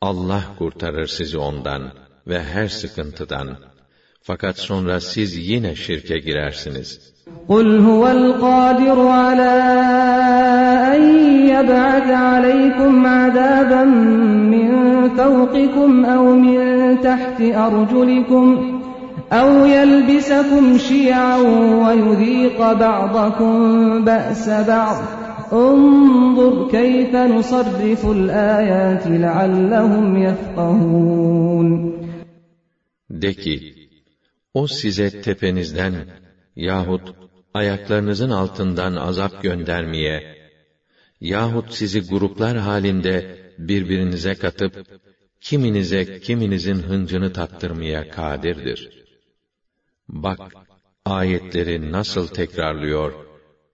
Allah kurtarır sizi ondan ve her sıkıntıdan. Fakat sonra siz yine şirke girersiniz. قُلْ هُوَ الْقَادِرُ عَلَى أَنْ يَبْعَثَ عَلَيْكُمْ عَذَابًا مِّن فَوْقِكُمْ أَوْ مِن تَحْتِ أَرْجُلِكُمْ أَوْ يَلْبِسَكُمْ شِيَعًا وَيُذِيقَ بَعْضَكُم بَأْسَ بَعْضٍ انظُرْ كَيْفَ نُصَرِّفُ الْآيَاتِ لَعَلَّهُمْ يَفْقَهُونَ De ki, o size tepenizden yahut ayaklarınızın altından azap göndermeye yahut sizi gruplar halinde birbirinize katıp kiminize kiminizin hıncını tattırmaya kadirdir. Bak ayetleri nasıl tekrarlıyor,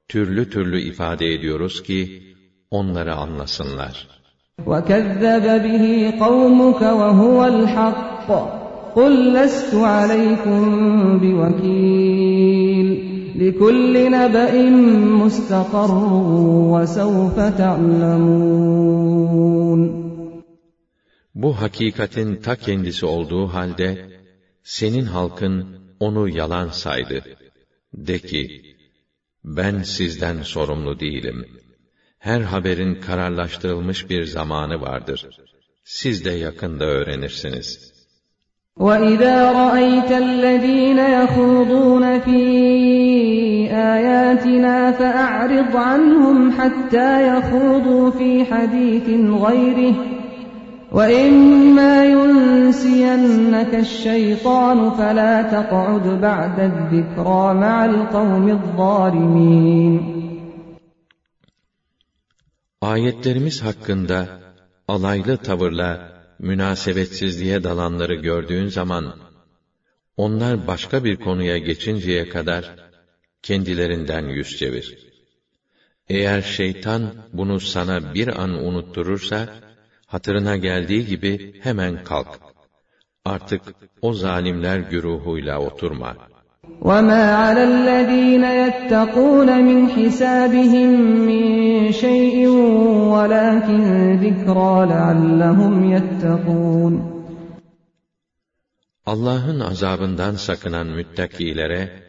türlü türlü ifade ediyoruz ki onları anlasınlar. وَكَذَّبَ بِهِ قَوْمُكَ وَهُوَ الْحَقُّ قُلْ لَسْتُ عَلَيْكُمْ بِوَكِيلٍ لِكُلِّ نَبَإٍ مُسْتَقَرٌّ وَسَوْفَ تَعْلَمُونَ Bu hakikatin ta kendisi olduğu halde, senin halkın onu yalan saydı. De ki, ben sizden sorumlu değilim. Her haberin kararlaştırılmış bir zamanı vardır. Siz de yakında öğrenirsiniz.'' وَإِذَا رَأَيْتَ الَّذ۪ينَ يَخُوضُونَ ف۪ي آيَاتِنَا فَأَعْرِضْ عَنْهُمْ حَتَّى يَخُوضُوا ف۪ي حَد۪يثٍ غَيْرِهِ وَإِمَّا يُنْسِيَنَّكَ الشَّيْطَانُ فَلَا تَقْعُدْ بَعْدَ الذِّكْرَى مَعَ الْقَوْمِ الظَّالِمِينَ Ayetlerimiz hakkında alaylı tavırla münasebetsizliğe dalanları gördüğün zaman, onlar başka bir konuya geçinceye kadar, kendilerinden yüz çevir. Eğer şeytan bunu sana bir an unutturursa, hatırına geldiği gibi hemen kalk. Artık o zalimler güruhuyla oturma. وَمَا عَلَى الَّذ۪ينَ يَتَّقُونَ مِنْ حِسَابِهِمْ مِنْ شَيْءٍ وَلَكِنْ ذِكْرَى لَعَلَّهُمْ يَتَّقُونَ Allah'ın azabından sakınan müttakilere,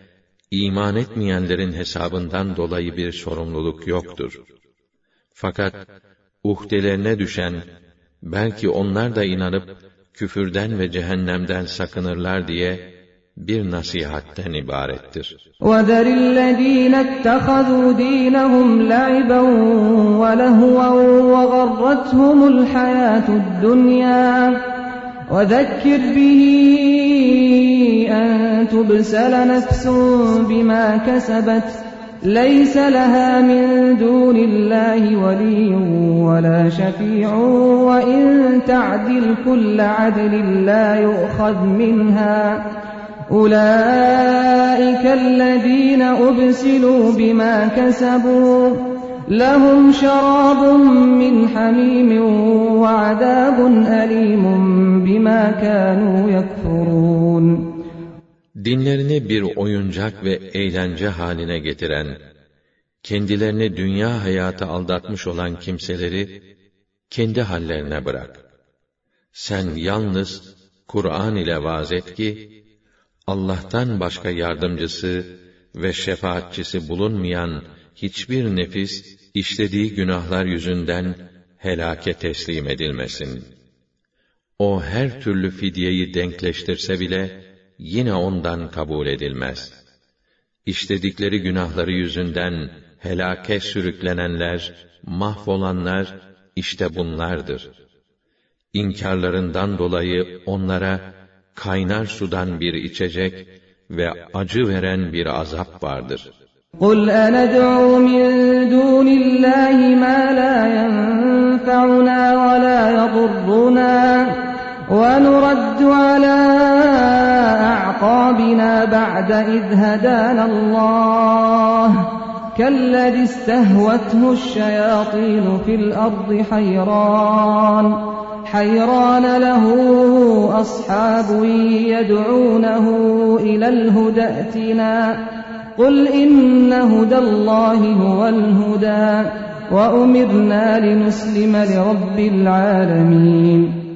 iman etmeyenlerin hesabından dolayı bir sorumluluk yoktur. Fakat, uhdelerine düşen, belki onlar da inanıp, küfürden ve cehennemden sakınırlar diye, bir nasihatten ibarettir. وَذَرِ الَّذ۪ينَ اتَّخَذُوا د۪ينَهُمْ لَعِبًا وَلَهُوًا وَغَرَّتْهُمُ الْحَيَاةُ الدُّنْيَا وَذَكِّرْ بِهِ أَنْ تُبْسَلَ نَفْسٌ بِمَا كَسَبَتْ لَيْسَ لَهَا مِنْ دُونِ اللّٰهِ وَلِيٌّ وَلَا شَفِيعٌ وَإِنْ تَعْدِلْ كُلَّ عَدْلٍ لَا يُؤْخَذْ مِنْهَا أولئك الذين أبسلوا بما كسبوا لهم شراب من حميم وعذاب أليم بما كانوا يكفرون Dinlerini bir oyuncak ve eğlence haline getiren, kendilerini dünya hayatı aldatmış olan kimseleri, kendi hallerine bırak. Sen yalnız Kur'an ile vaaz et ki, Allah'tan başka yardımcısı ve şefaatçisi bulunmayan hiçbir nefis işlediği günahlar yüzünden helake teslim edilmesin. O her türlü fidyeyi denkleştirse bile yine ondan kabul edilmez. İşledikleri günahları yüzünden helake sürüklenenler, mahvolanlar işte bunlardır. İnkarlarından dolayı onlara kaynar sudan bir içecek ve acı veren bir azap vardır. قُلْ أَنَدْعُو مِنْ دُونِ اللّٰهِ مَا لَا يَنْفَعُنَا وَلَا يَضُرُّنَا وَنُرَدُّ عَلَى أَعْقَابِنَا بَعْدَ إِذْ هَدَانَا اللّٰهِ كَالَّذِي اسْتَهْوَتْهُ الشَّيَاطِينُ فِي الْأَرْضِ حَيْرَانٌ حيران له أصحاب يدعونه إلى الهدى ائتنا قل إن هدى الله هو الهدى وأمرنا لنسلم لرب العالمين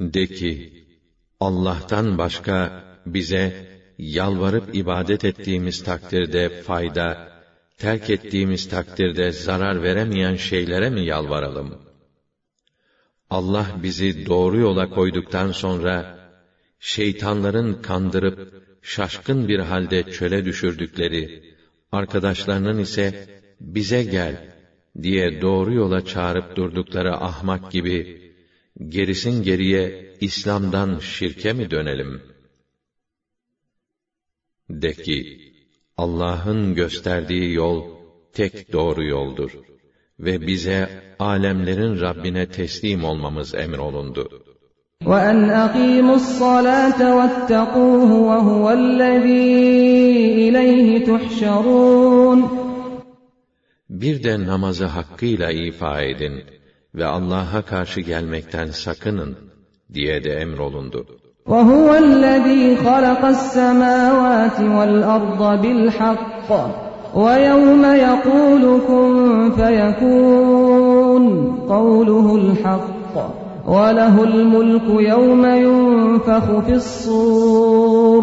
De ki, Allah'tan başka bize yalvarıp ibadet ettiğimiz takdirde fayda, terk ettiğimiz takdirde zarar veremeyen şeylere mi yalvaralım? Allah bizi doğru yola koyduktan sonra, şeytanların kandırıp, şaşkın bir halde çöle düşürdükleri, arkadaşlarının ise, bize gel, diye doğru yola çağırıp durdukları ahmak gibi, gerisin geriye İslam'dan şirke mi dönelim? De ki, Allah'ın gösterdiği yol tek doğru yoldur ve bize alemlerin Rabbine teslim olmamız emrolundu. وَأَنْ أَقِيمُوا الصَّلَاةَ وَاتَّقُوهُ وَهُوَ الَّذ۪ي إِلَيْهِ تُحْشَرُونَ Bir de namazı hakkıyla ifa edin ve Allah'a karşı gelmekten sakının diye de emrolundu. وَهُوَ الَّذ۪ي خَلَقَ السَّمَاوَاتِ وَالْأَرْضَ بِالْحَقِّ وَيَوْمَ يَقُولُ كُنْ فَيَكُونُ قَوْلُهُ الْحَقِّ وَلَهُ الْمُلْكُ يَوْمَ يُنْفَخُ فِي الصُّورِ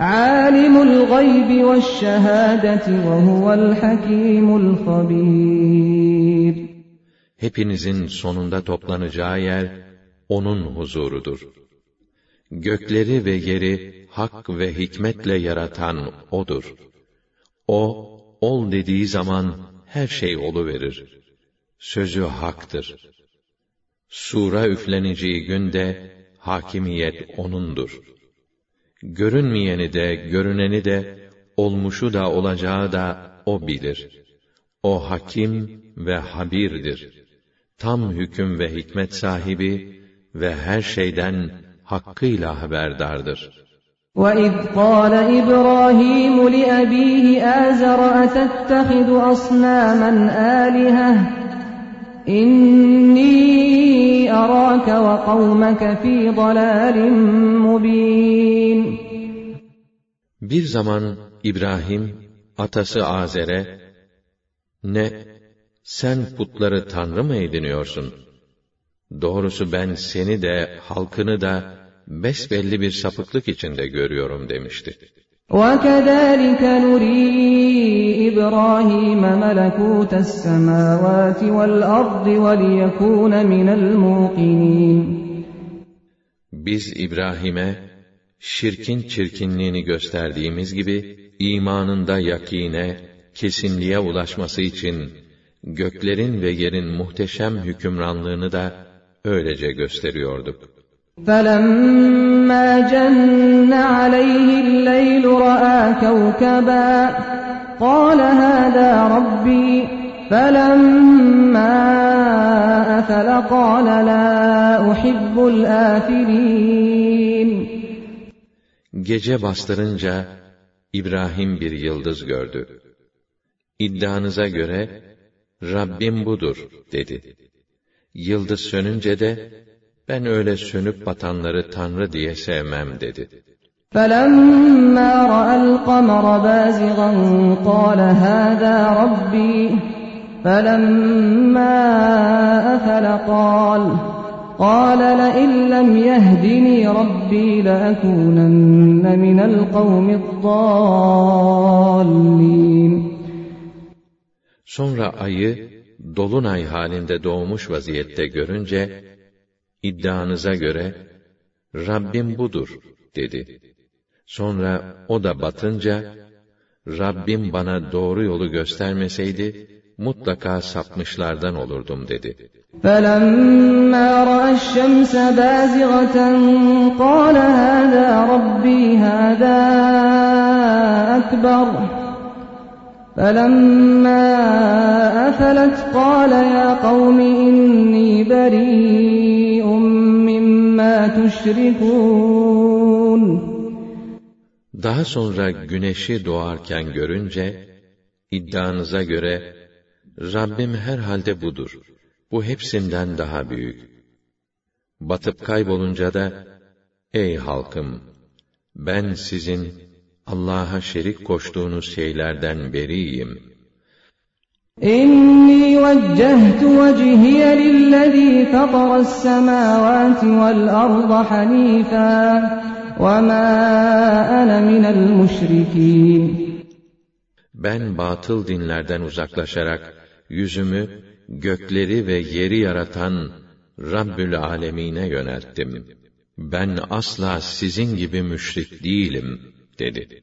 عَالِمُ الْغَيْبِ وَالشَّهَادَةِ وَهُوَ الْحَكِيمُ الْخَبِيرُ Hepinizin sonunda toplanacağı yer, O'nun huzurudur. Gökleri ve yeri hak ve hikmetle yaratan O'dur. O, ol dediği zaman her şey verir. Sözü haktır. Sura üfleneceği günde hakimiyet O'nundur. Görünmeyeni de, görüneni de, olmuşu da olacağı da O bilir. O hakim ve habirdir. Tam hüküm ve hikmet sahibi ve her şeyden hakkıyla haberdardır. وَإِذْ قَالَ إِبْرَاهِيمُ لِأَبِيهِ آزَرَ أَتَتَّخِذُ أَصْنَامًا آلِهَةً إِنِّي أَرَاكَ وَقَوْمَكَ فِي ضَلَالٍ مُبِينٍ Bir zaman İbrahim, atası Azer'e, ne, sen putları tanrı mı ediniyorsun? Doğrusu ben seni de, halkını da, besbelli bir sapıklık içinde görüyorum demişti. وَكَذَٰلِكَ نُرِي إِبْرَاهِيمَ مَلَكُوتَ السَّمَاوَاتِ وَالْأَرْضِ وَلِيَكُونَ مِنَ الْمُوقِنِينَ Biz İbrahim'e, şirkin çirkinliğini gösterdiğimiz gibi, imanında yakine, kesinliğe ulaşması için, göklerin ve yerin muhteşem hükümranlığını da öylece gösteriyorduk. فَلَمَّا جَنَّ عَلَيْهِ اللَّيْلُ رَأَى كَوْكَبًا قَالَ هَذَا رَبِّي فَلَمَّا أَفَلَ قَالَ لَا أُحِبُّ الْآفِلِينَ Gece bastırınca İbrahim bir yıldız gördü. İddianıza göre Rabbim budur dedi. Yıldız sönünce de ben öyle sönüp batanları Tanrı diye sevmem dedi. فَلَمَّا رَأَى الْقَمَرَ بَازِغًا قَالَ هَذَا رَبِّي فَلَمَّا أَفَلَ قَالَ قَالَ لَئِن لَّمْ يَهْدِنِي رَبِّي لَأَكُونَنَّ مِنَ الْقَوْمِ الضَّالِّينَ Sonra ayı dolunay halinde doğmuş vaziyette görünce iddianıza göre Rabbim budur dedi. Sonra o da batınca Rabbim bana doğru yolu göstermeseydi mutlaka sapmışlardan olurdum dedi. فَلَمَّا رَأَى الشَّمْسَ بَازِغَةً قَالَ هَذَا رَبِّي هَذَا أَكْبَرُ فَلَمَّا أَفَلَتْ قَالَ يَا قَوْمِ إِنِّي بَرِيءٌ مِّمَّا تُشْرِكُونَ Daha sonra güneşi doğarken görünce, iddianıza göre, Rabbim herhalde budur. Bu hepsinden daha büyük. Batıp kaybolunca da, ey halkım, ben sizin Allah'a şerik koştuğunuz şeylerden beriyim. إني وجهت وجهي للذي فطر السماوات والأرض حنيفا وما أنا من المشركين Ben batıl dinlerden uzaklaşarak yüzümü gökleri ve yeri yaratan Rabbül Alemine yönelttim. Ben asla sizin gibi müşrik değilim dedi.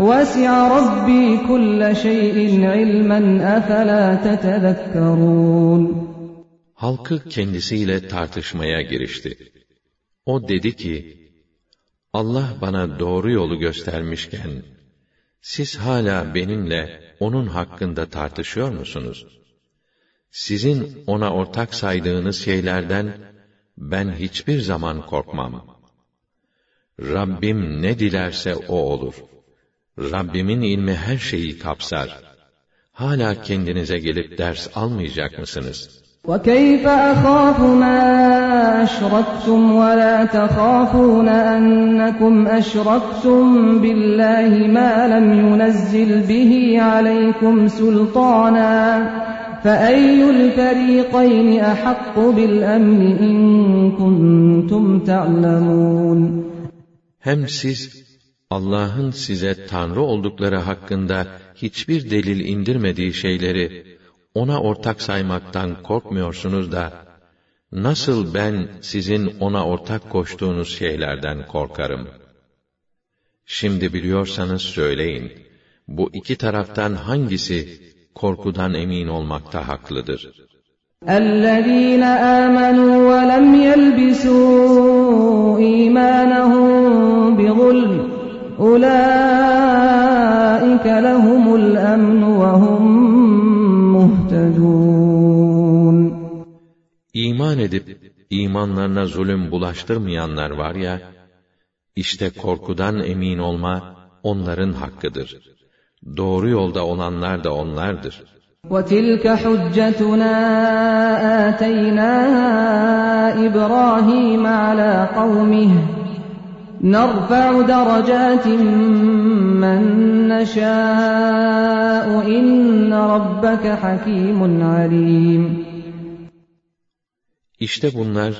وَسِعَ رَبِّي كُلَّ شَيْءٍ عِلْمًا أَفَلَا تَتَذَكَّرُونَ Halkı kendisiyle tartışmaya girişti. O dedi ki, Allah bana doğru yolu göstermişken, siz hala benimle onun hakkında tartışıyor musunuz? Sizin ona ortak saydığınız şeylerden ben hiçbir zaman korkmam. Rabbim ne dilerse o olur.'' Rabbimin ilmi her şeyi kapsar. Hala kendinize gelip ders almayacak mısınız? وَكَيْفَ أَخَافُ مَا أَشْرَكْتُمْ وَلَا تَخَافُونَ أَنَّكُمْ أَشْرَكْتُمْ بِاللَّهِ مَا لَمْ يُنَزِّلْ بِهِ عَلَيْكُمْ سُلْطَانًا فَأَيُّ الْفَرِيقَيْنِ أَحَقُّ بِالْأَمْنِ إِن كُنتُمْ تَعْلَمُونَ Hem siz Allah'ın size Tanrı oldukları hakkında hiçbir delil indirmediği şeyleri ona ortak saymaktan korkmuyorsunuz da nasıl ben sizin ona ortak koştuğunuz şeylerden korkarım? Şimdi biliyorsanız söyleyin. Bu iki taraftan hangisi korkudan emin olmakta haklıdır? اَلَّذ۪ينَ آمَنُوا وَلَمْ يَلْبِسُوا اِيمَانَهُمْ بِظُلْمٍ أُولَٰئِكَ لَهُمُ الْأَمْنُ وَهُمْ مُهْتَدُونَ İman edip, imanlarına zulüm bulaştırmayanlar var ya, işte korkudan emin olma, onların hakkıdır. Doğru yolda olanlar da onlardır. وَتِلْكَ حُجَّتُنَا آتَيْنَاهَا إِبْرَاهِيمَ عَلَى قَوْمِهِ نَرْفَعُ دَرَجَاتٍ مَّن نَّشَاءُ إِنَّ رَبَّكَ حَكِيمٌ عَلِيمٌ İşte bunlar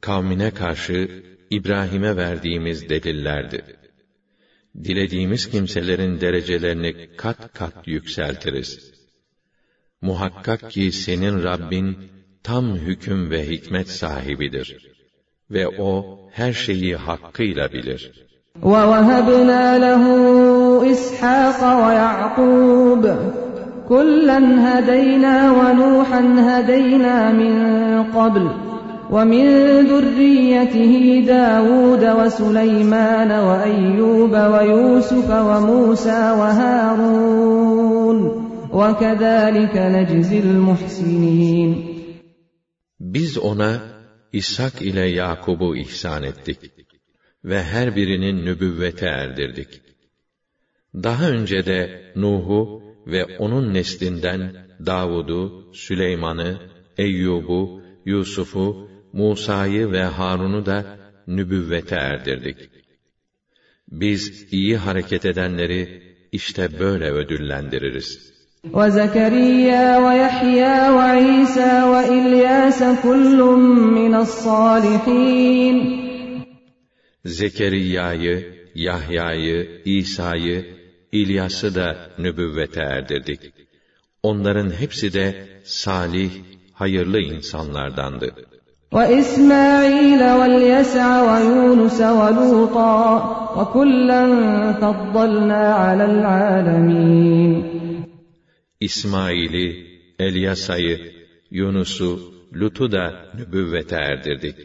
kavmine karşı İbrahim'e verdiğimiz delillerdi. Dilediğimiz kimselerin derecelerini kat kat yükseltiriz. Muhakkak ki senin Rabbin tam hüküm ve hikmet sahibidir.'' Ve o her şeyi hakkıyla bilir. وَوَهَبْنَا لَهُ إِسْحَاقَ وَيَعْقُوبَ كُلًّا هَدَيْنَا وَنُوحًا هَدَيْنَا مِن قَبْلُ وَمِن ذُرِّيَّتِهِ دَاوُودَ وَسُلَيْمَانَ وَأَيُّوبَ وَيُوسُفَ وَمُوسَى وَهَارُونَ وَكَذَٰلِكَ نَجْزِي الْمُحْسِنِينَ Biz ona İshak ile Yakub'u ihsan ettik ve her birinin nübüvvete erdirdik. Daha önce de Nuh'u ve onun neslinden Davud'u, Süleyman'ı, Eyyub'u, Yusuf'u, Musa'yı ve Harun'u da nübüvvete erdirdik. Biz iyi hareket edenleri işte böyle ödüllendiririz.'' وزكريا ويحيى وعيسى وإلياس كل من الصالحين Zekeriya'yı, Yahya'yı, İsa'yı, İlyas'ı da nübüvvete erdirdik. Onların hepsi de salih, hayırlı insanlardandı. وَإِسْمَاعِيلَ وَالْيَسَعَ وَيُونُسَ وَلُوطًا وَكُلًّا فَضَّلْنَا عَلَى الْعَالَمِينَ İsmail'i, Elyasa'yı, Yunus'u, Lut'u da nübüvvete erdirdik.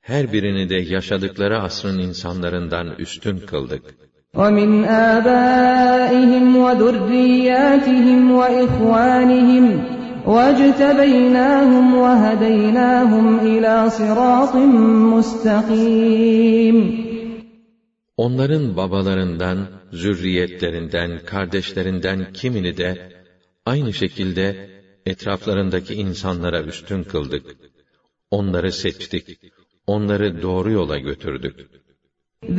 Her birini de yaşadıkları asrın insanlarından üstün kıldık. وَمِنْ آبَائِهِمْ وَذُرِّيَّاتِهِمْ وَإِخْوَانِهِمْ واجتبيناهم وهديناهم إلى صراط مستقيم Onların babalarından, zürriyetlerinden, kardeşlerinden kimini de Aynı şekilde etraflarındaki insanlara üstün kıldık. Onları seçtik. Onları doğru yola götürdük.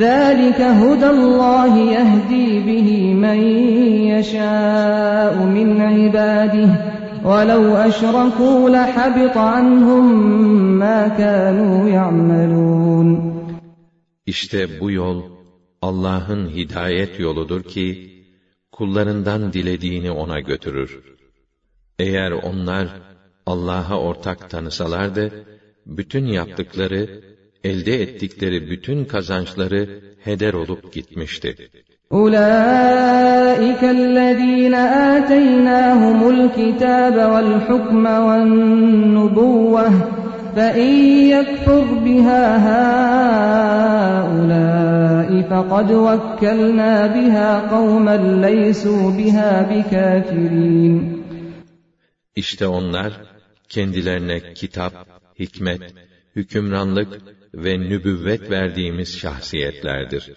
ذَٰلِكَ هُدَى اللّٰهِ يَهْد۪ي بِهِ مَنْ يَشَاءُ مِنْ عِبَادِهِ وَلَوْ أَشْرَكُوا لَحَبِطَ عَنْهُمْ مَا كَانُوا يَعْمَلُونَ İşte bu yol Allah'ın hidayet yoludur ki kullarından dilediğini ona götürür. Eğer onlar Allah'a ortak tanısalardı, bütün yaptıkları, elde ettikleri bütün kazançları heder olup gitmişti. أولئك الذين آتيناهم الكتاب والحكم والنبوة فإن يكفر بها هؤلاء فقد وكلنا بها قوما ليسوا بها بكافرين İşte onlar, kendilerine kitap, hikmet, hükümranlık ve nübüvvet verdiğimiz şahsiyetlerdir.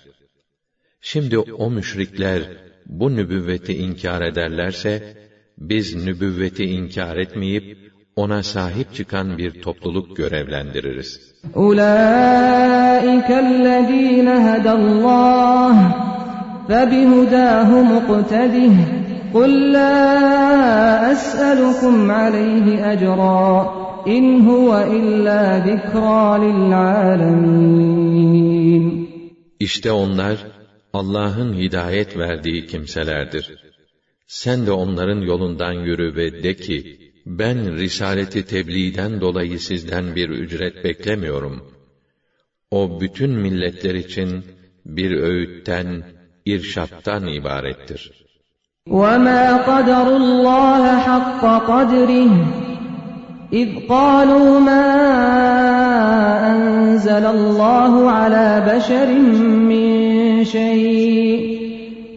Şimdi o müşrikler bu nübüvveti inkar ederlerse, biz nübüvveti inkar etmeyip, ona sahip çıkan bir topluluk görevlendiririz. أولئك الذين هدى الله فبهداه مقتده قل لا أسألكم عليه أجرا إن هو إلا ذكرى للعالمين İşte onlar, Allah'ın hidayet verdiği kimselerdir. Sen de onların yolundan yürü ve de ki, ben risaleti tebliğden dolayı sizden bir ücret beklemiyorum. O bütün milletler için bir öğütten, irşattan ibarettir. وما قدروا الله حق قدره إذ قالوا ما أنزل الله على بشر من شيء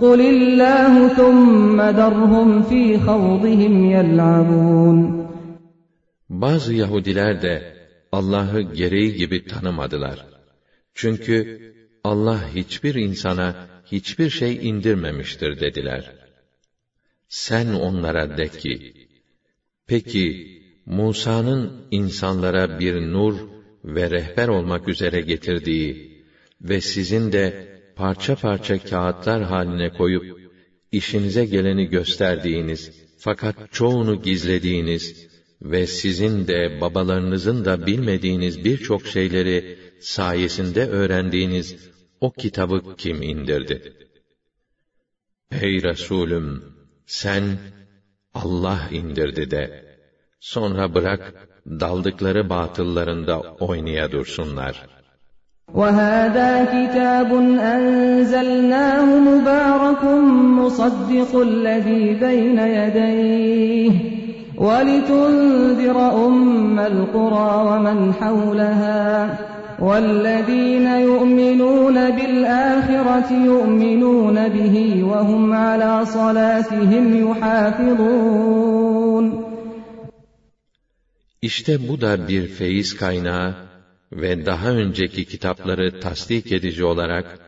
قل الله ثم درهم في خوضهم يلعبون Bazı Yahudiler de Allah'ı gereği gibi tanımadılar. Çünkü Allah hiçbir insana hiçbir şey indirmemiştir dediler. Sen onlara de ki, peki Musa'nın insanlara bir nur ve rehber olmak üzere getirdiği ve sizin de parça parça kağıtlar haline koyup işinize geleni gösterdiğiniz fakat çoğunu gizlediğiniz ve sizin de babalarınızın da bilmediğiniz birçok şeyleri sayesinde öğrendiğiniz o kitabı kim indirdi? Ey Resulüm, sen Allah indirdi de, sonra bırak daldıkları batıllarında oynaya dursunlar. وهذا كتاب أنزلناه مبارك مصدق الذي بين يديه. ولتنذر أم القرى ومن حولها. والذين يؤمنون بالآخرة يؤمنون به وهم على صلاتهم يحافظون. İşte bu da bir feyiz kaynağı. Ve daha önceki kitapları tasdik edici olarak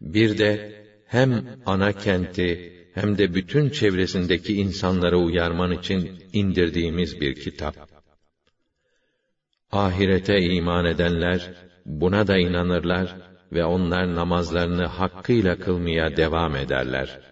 bir de hem ana kenti hem de bütün çevresindeki insanları uyarman için indirdiğimiz bir kitap. Ahirete iman edenler buna da inanırlar ve onlar namazlarını hakkıyla kılmaya devam ederler.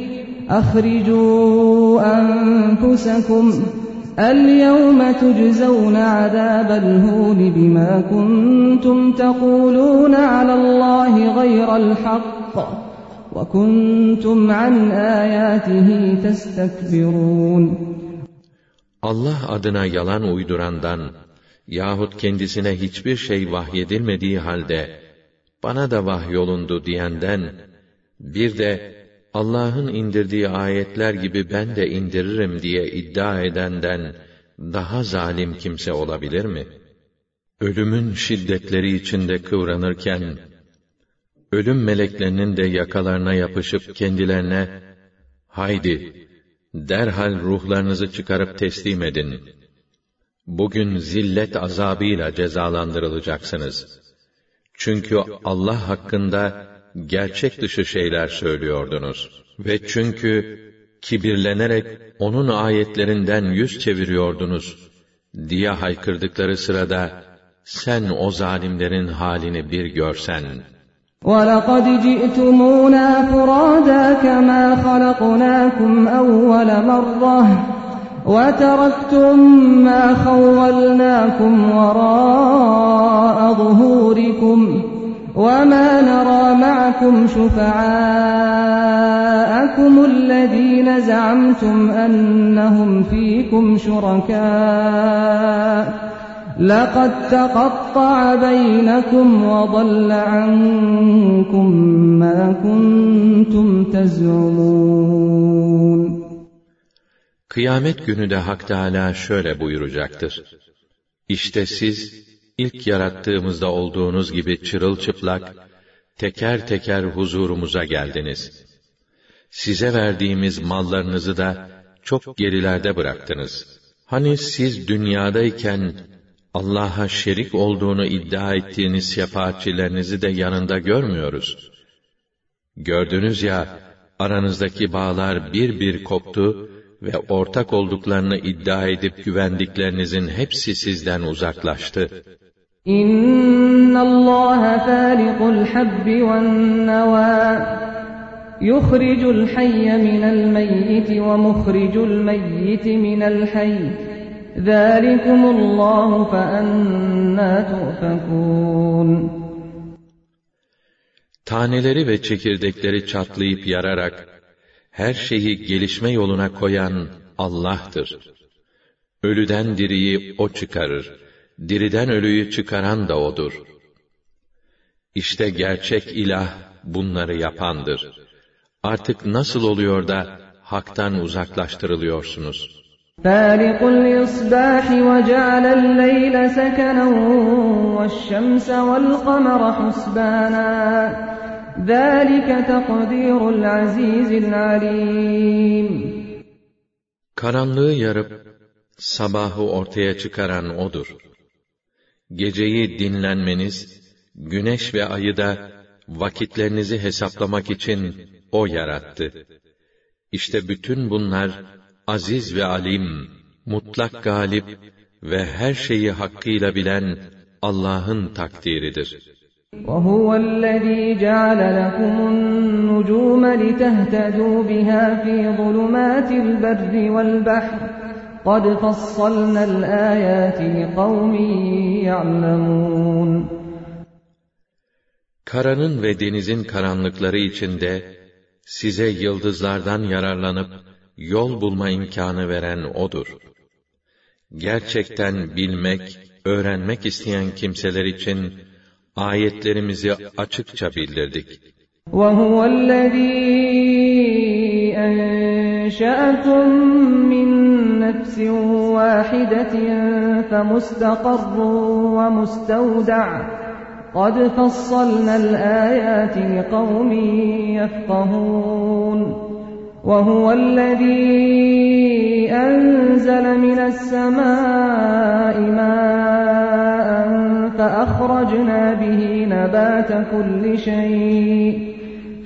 أخرجوا أنفسكم اليوم تجزون عذاب الهون بما كنتم تقولون على الله غير الحق وكنتم عن آياته تستكبرون Allah adına yalan uydurandan yahut kendisine hiçbir şey vahyedilmediği halde bana da vahyolundu diyenden bir de Allah'ın indirdiği ayetler gibi ben de indiririm diye iddia edenden daha zalim kimse olabilir mi? Ölümün şiddetleri içinde kıvranırken, ölüm meleklerinin de yakalarına yapışıp kendilerine, haydi, derhal ruhlarınızı çıkarıp teslim edin. Bugün zillet azabıyla cezalandırılacaksınız. Çünkü Allah hakkında gerçek dışı şeyler söylüyordunuz. Ve çünkü kibirlenerek onun ayetlerinden yüz çeviriyordunuz diye haykırdıkları sırada sen o zalimlerin halini bir görsen. وَلَقَدْ جِئْتُمُونَا فُرَادَى كَمَا خَلَقْنَاكُمْ أَوَّلَ مَرَّةٍ وَتَرَكْتُم مَّا خَوَّلْنَاكُمْ وَرَاءَ ظُهُورِكُمْ وَمَا نَرَىٰ مَعَكُمْ شُفَعَاءَكُمُ الَّذِينَ زَعَمْتُمْ أَنَّهُمْ فِيكُمْ شُرَكَاءُ لَقَد تَّقَطَّعَ بَيْنَكُمْ وَضَلَّ عَنكُم مَّا كُنتُمْ تَزْعُمُونَ Kıyamet günü de Hak Teâlâ şöyle buyuracaktır. İşte siz, ilk yarattığımızda olduğunuz gibi çırılçıplak, teker teker huzurumuza geldiniz. Size verdiğimiz mallarınızı da çok gerilerde bıraktınız. Hani siz dünyadayken Allah'a şerik olduğunu iddia ettiğiniz şefaatçilerinizi de yanında görmüyoruz. Gördünüz ya, aranızdaki bağlar bir bir koptu ve ortak olduklarını iddia edip güvendiklerinizin hepsi sizden uzaklaştı. إن الله فالق الحب والنوى يخرج الحي من الميت ومخرج الميت من الحي ذلكم الله فأنا تؤفكون Taneleri ve çekirdekleri çatlayıp yararak, her şeyi gelişme yoluna koyan Allah'tır. Ölüden diriyi O çıkarır. Diriden ölüyü çıkaran da O'dur. İşte gerçek ilah bunları yapandır. Artık nasıl oluyor da haktan uzaklaştırılıyorsunuz? فالق الإصباح وجعل الليل سكنا والشمس والقمر حسبانا ذلك تقدير العزيز العليم Karanlığı yarıp sabahı ortaya çıkaran odur. Geceyi dinlenmeniz, güneş ve ayı da vakitlerinizi hesaplamak için o yarattı. İşte bütün bunlar aziz ve alim, mutlak galip ve her şeyi hakkıyla bilen Allah'ın takdiridir. وهو الذي جعل لكم النجوم لتهتدوا بها في ظلمات البر والبحر قد فصلنا الآيات لقوم يعلمون Karanın ve denizin karanlıkları içinde size yıldızlardan yararlanıp yol bulma imkanı veren O'dur. Gerçekten bilmek, öğrenmek isteyen kimseler için ayetlerimizi açıkça bildirdik. وهو الذي أنشأكم من نفس واحدة فمستقر ومستودع. قد فصلنا الآيات لقوم يفقهون. وهو الذي أنزل من السماء ماء فأخرجنا به نبات كل شيء.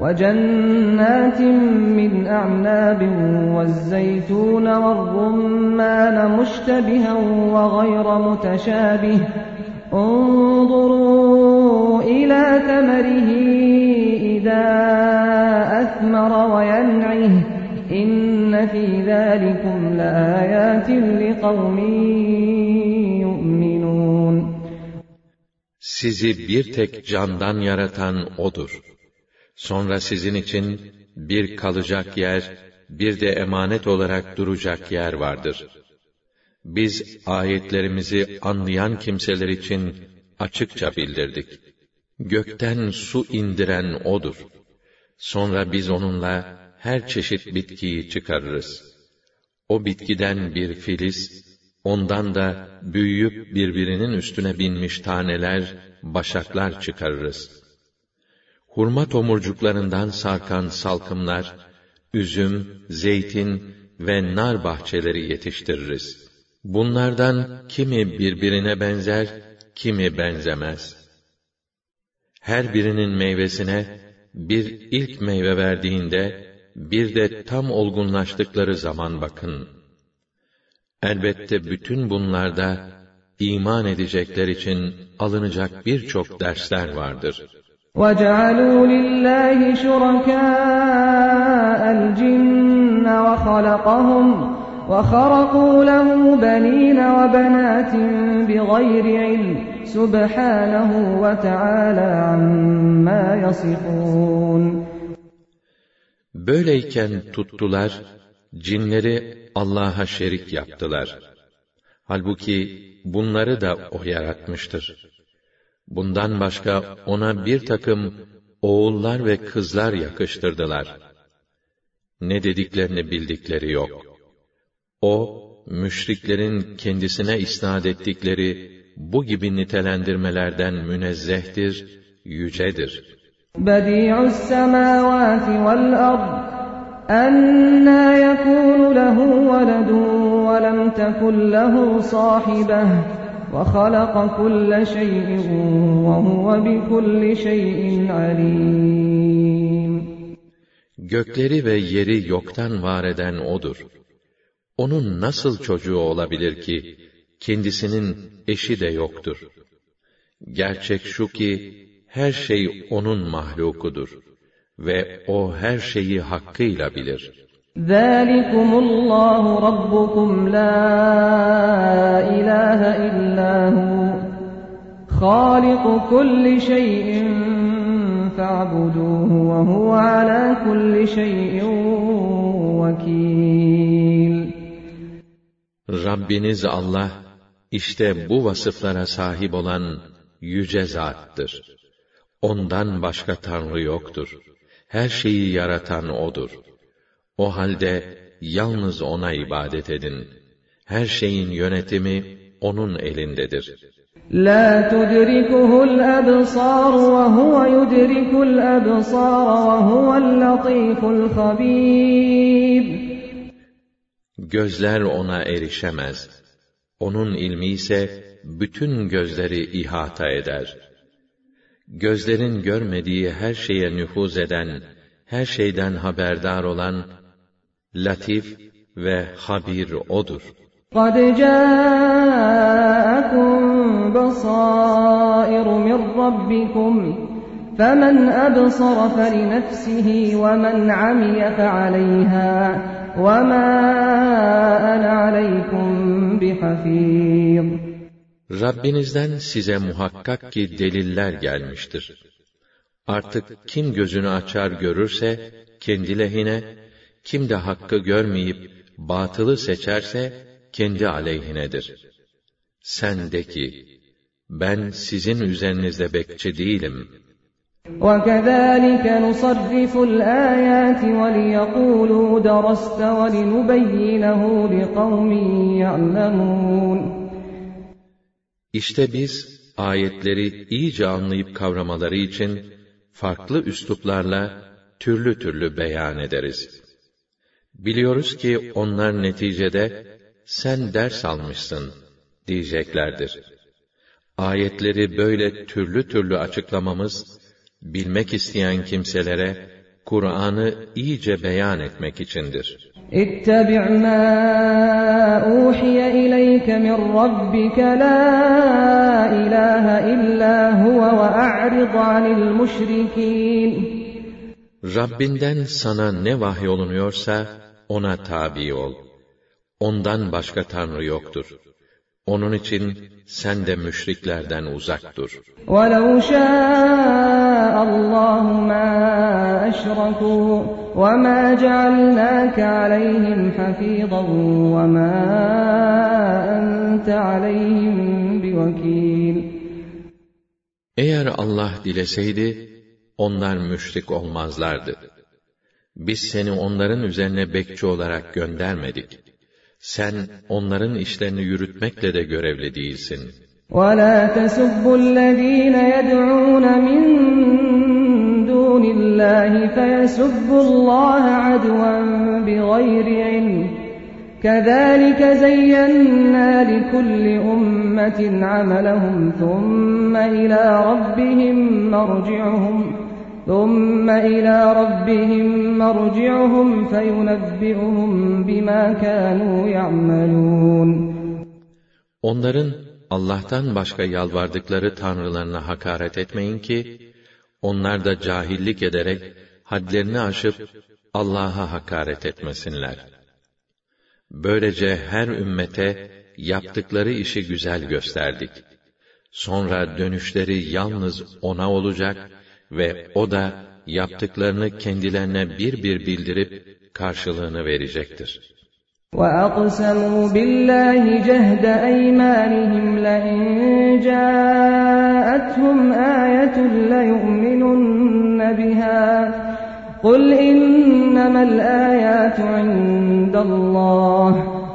وجنات من أعناب والزيتون والرمان مشتبها وغير متشابه انظروا إلى ثمره إذا أثمر وينعه إن في ذلكم لآيات لقوم يؤمنون Sizi bir tek candan yaratan O'dur. Sonra sizin için bir kalacak yer, bir de emanet olarak duracak yer vardır. Biz ayetlerimizi anlayan kimseler için açıkça bildirdik. Gökten su indiren O'dur. Sonra biz onunla her çeşit bitkiyi çıkarırız. O bitkiden bir filiz, ondan da büyüyüp birbirinin üstüne binmiş taneler, başaklar çıkarırız.'' Hurma tomurcuklarından sarkan salkımlar, üzüm, zeytin ve nar bahçeleri yetiştiririz. Bunlardan kimi birbirine benzer, kimi benzemez. Her birinin meyvesine bir ilk meyve verdiğinde bir de tam olgunlaştıkları zaman bakın. Elbette bütün bunlarda iman edecekler için alınacak birçok dersler vardır.'' وَجَعَلُوا لِلَّهِ شُرَكَاءَ الْجِنَّ وَخَلَقَهُمْ وَخَرَقُوا لَهُ بَنِينَ وَبَنَاتٍ بِغَيْرِ عِلْمٍ سُبْحَانَهُ وَتَعَالَى عَمَّا يَصِفُونَ Böyleyken tuttular, cinleri Allah'a şerik yaptılar. Halbuki bunları da O yaratmıştır. Bundan başka ona bir takım oğullar ve kızlar yakıştırdılar. Ne dediklerini bildikleri yok. O, müşriklerin kendisine isnat ettikleri bu gibi nitelendirmelerden münezzehtir, yücedir. بَدِيعُ السَّمَاوَاتِ وَالْأَرْضِ أَنَّى يَكُونُ لَهُ وَلَدٌ وَلَمْ تَكُنْ لَهُ صَاحِبَةٌ وَخَلَقَ كُلَّ شَيْءٍ وَهُوَ بِكُلِّ شَيْءٍ عَلِيمٌ Gökleri ve yeri yoktan var eden O'dur. Onun nasıl çocuğu olabilir ki, kendisinin eşi de yoktur. Gerçek şu ki, her şey O'nun mahlukudur. Ve O her şeyi hakkıyla bilir.'' ذَٰلِكُمُ اللّٰهُ رَبُّكُمْ لَا إِلَٰهَ إِلَّا هُوَ خَالِقُ كُلِّ شَيْءٍ فَاعْبُدُوهُ وَهُوَ عَلَى كُلِّ شَيْءٍ وَكِيلٌ Rabbiniz Allah, işte bu vasıflara sahip olan yüce zattır. Ondan başka Tanrı yoktur. Her şeyi yaratan O'dur. O halde yalnız O'na ibadet edin. Her şeyin yönetimi O'nun elindedir. Absar ve huve yudriku'l absar ve huvel latiful habir. Gözler ona erişemez. Onun ilmi ise bütün gözleri ihata eder. Gözlerin görmediği her şeye nüfuz eden, her şeyden haberdar olan latif ve habir odur. قَدْ جَاءَكُمْ بَصَائِرُ مِنْ رَبِّكُمْ فَمَنْ أَبْصَرَ فَلِنَفْسِهِ وَمَنْ عَمِيَ فَعَلَيْهَا وَمَا أَنَا عَلَيْكُمْ بِحَفِيظٍ Rabbinizden size muhakkak ki deliller gelmiştir. Artık kim gözünü açar görürse, kendi lehine, kim de hakkı görmeyip batılı seçerse kendi aleyhinedir. Sen de ki ben sizin üzerinizde bekçi değilim. وَكَذَٰلِكَ نُصَرِّفُ الْآيَاتِ وَلِيَقُولُوا دَرَسْتَ وَلِنُبَيِّنَهُ لِقَوْمٍ يَعْلَمُونَ İşte biz ayetleri iyice anlayıp kavramaları için farklı üsluplarla türlü türlü beyan ederiz. Biliyoruz ki onlar neticede sen ders almışsın diyeceklerdir. Ayetleri böyle türlü türlü açıklamamız bilmek isteyen kimselere Kur'an'ı iyice beyan etmek içindir. اتبع ما أوحي إليك من ربك لا إله إلا هو وأعرض عن المشركين Rabbinden sana ne vahyolunuyorsa ona tabi ol. Ondan başka tanrı yoktur. Onun için sen de müşriklerden uzak dur. وَلَوْ شَاءَ اللّٰهُ مَا أَشْرَكُوا وَمَا جَعَلْنَاكَ عَلَيْهِمْ حَفِيظًا وَمَا أَنْتَ عَلَيْهِمْ بِوَكِيلٍ Eğer Allah dileseydi, onlar müşrik olmazlardı. Biz seni onların üzerine bekçi olarak göndermedik. Sen onların işlerini yürütmekle de görevli değilsin. وَلَا تَسُبُّوا الَّذ۪ينَ يَدْعُونَ مِنْ دُونِ اللّٰهِ فَيَسُبُّوا اللّٰهَ عَدْوًا بِغَيْرِ عِلْمٍ كَذَٰلِكَ زَيَّنَّا لِكُلِّ أُمَّةٍ عَمَلَهُمْ ثُمَّ إِلَى رَبِّهِمْ مَرْجِعُهُمْ ثُمَّ إِلَى رَبِّهِمْ مَرْجِعُهُمْ فَيُنَبِّئُهُمْ بِمَا كَانُوا يَعْمَلُونَ Onların Allah'tan başka yalvardıkları tanrılarına hakaret etmeyin ki, onlar da cahillik ederek hadlerini aşıp Allah'a hakaret etmesinler. Böylece her ümmete yaptıkları işi güzel gösterdik. Sonra dönüşleri yalnız ona olacak ve O da, yaptıklarını kendilerine bir bir bildirip, karşılığını verecektir. وَأَقْسَمُوا بِاللّٰهِ جَهْدَ أَيْمَانِهِمْ لَئِنْ جَاءَتْهُمْ آيَةٌ لَيُؤْمِنُنَّ بِهَا قُلْ إِنَّمَا الْآيَاتُ عِندَ اللّٰهِ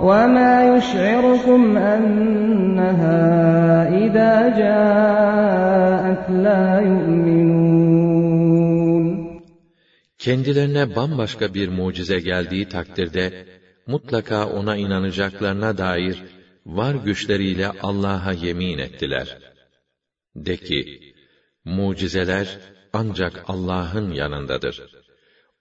وَمَا يُشْعِرُكُمْ أَنَّهَا إِذَا جَاءَتْ لَا يُؤْمِنُونَ Kendilerine bambaşka bir mucize geldiği takdirde, mutlaka ona inanacaklarına dair var güçleriyle Allah'a yemin ettiler. De ki, mucizeler ancak Allah'ın yanındadır.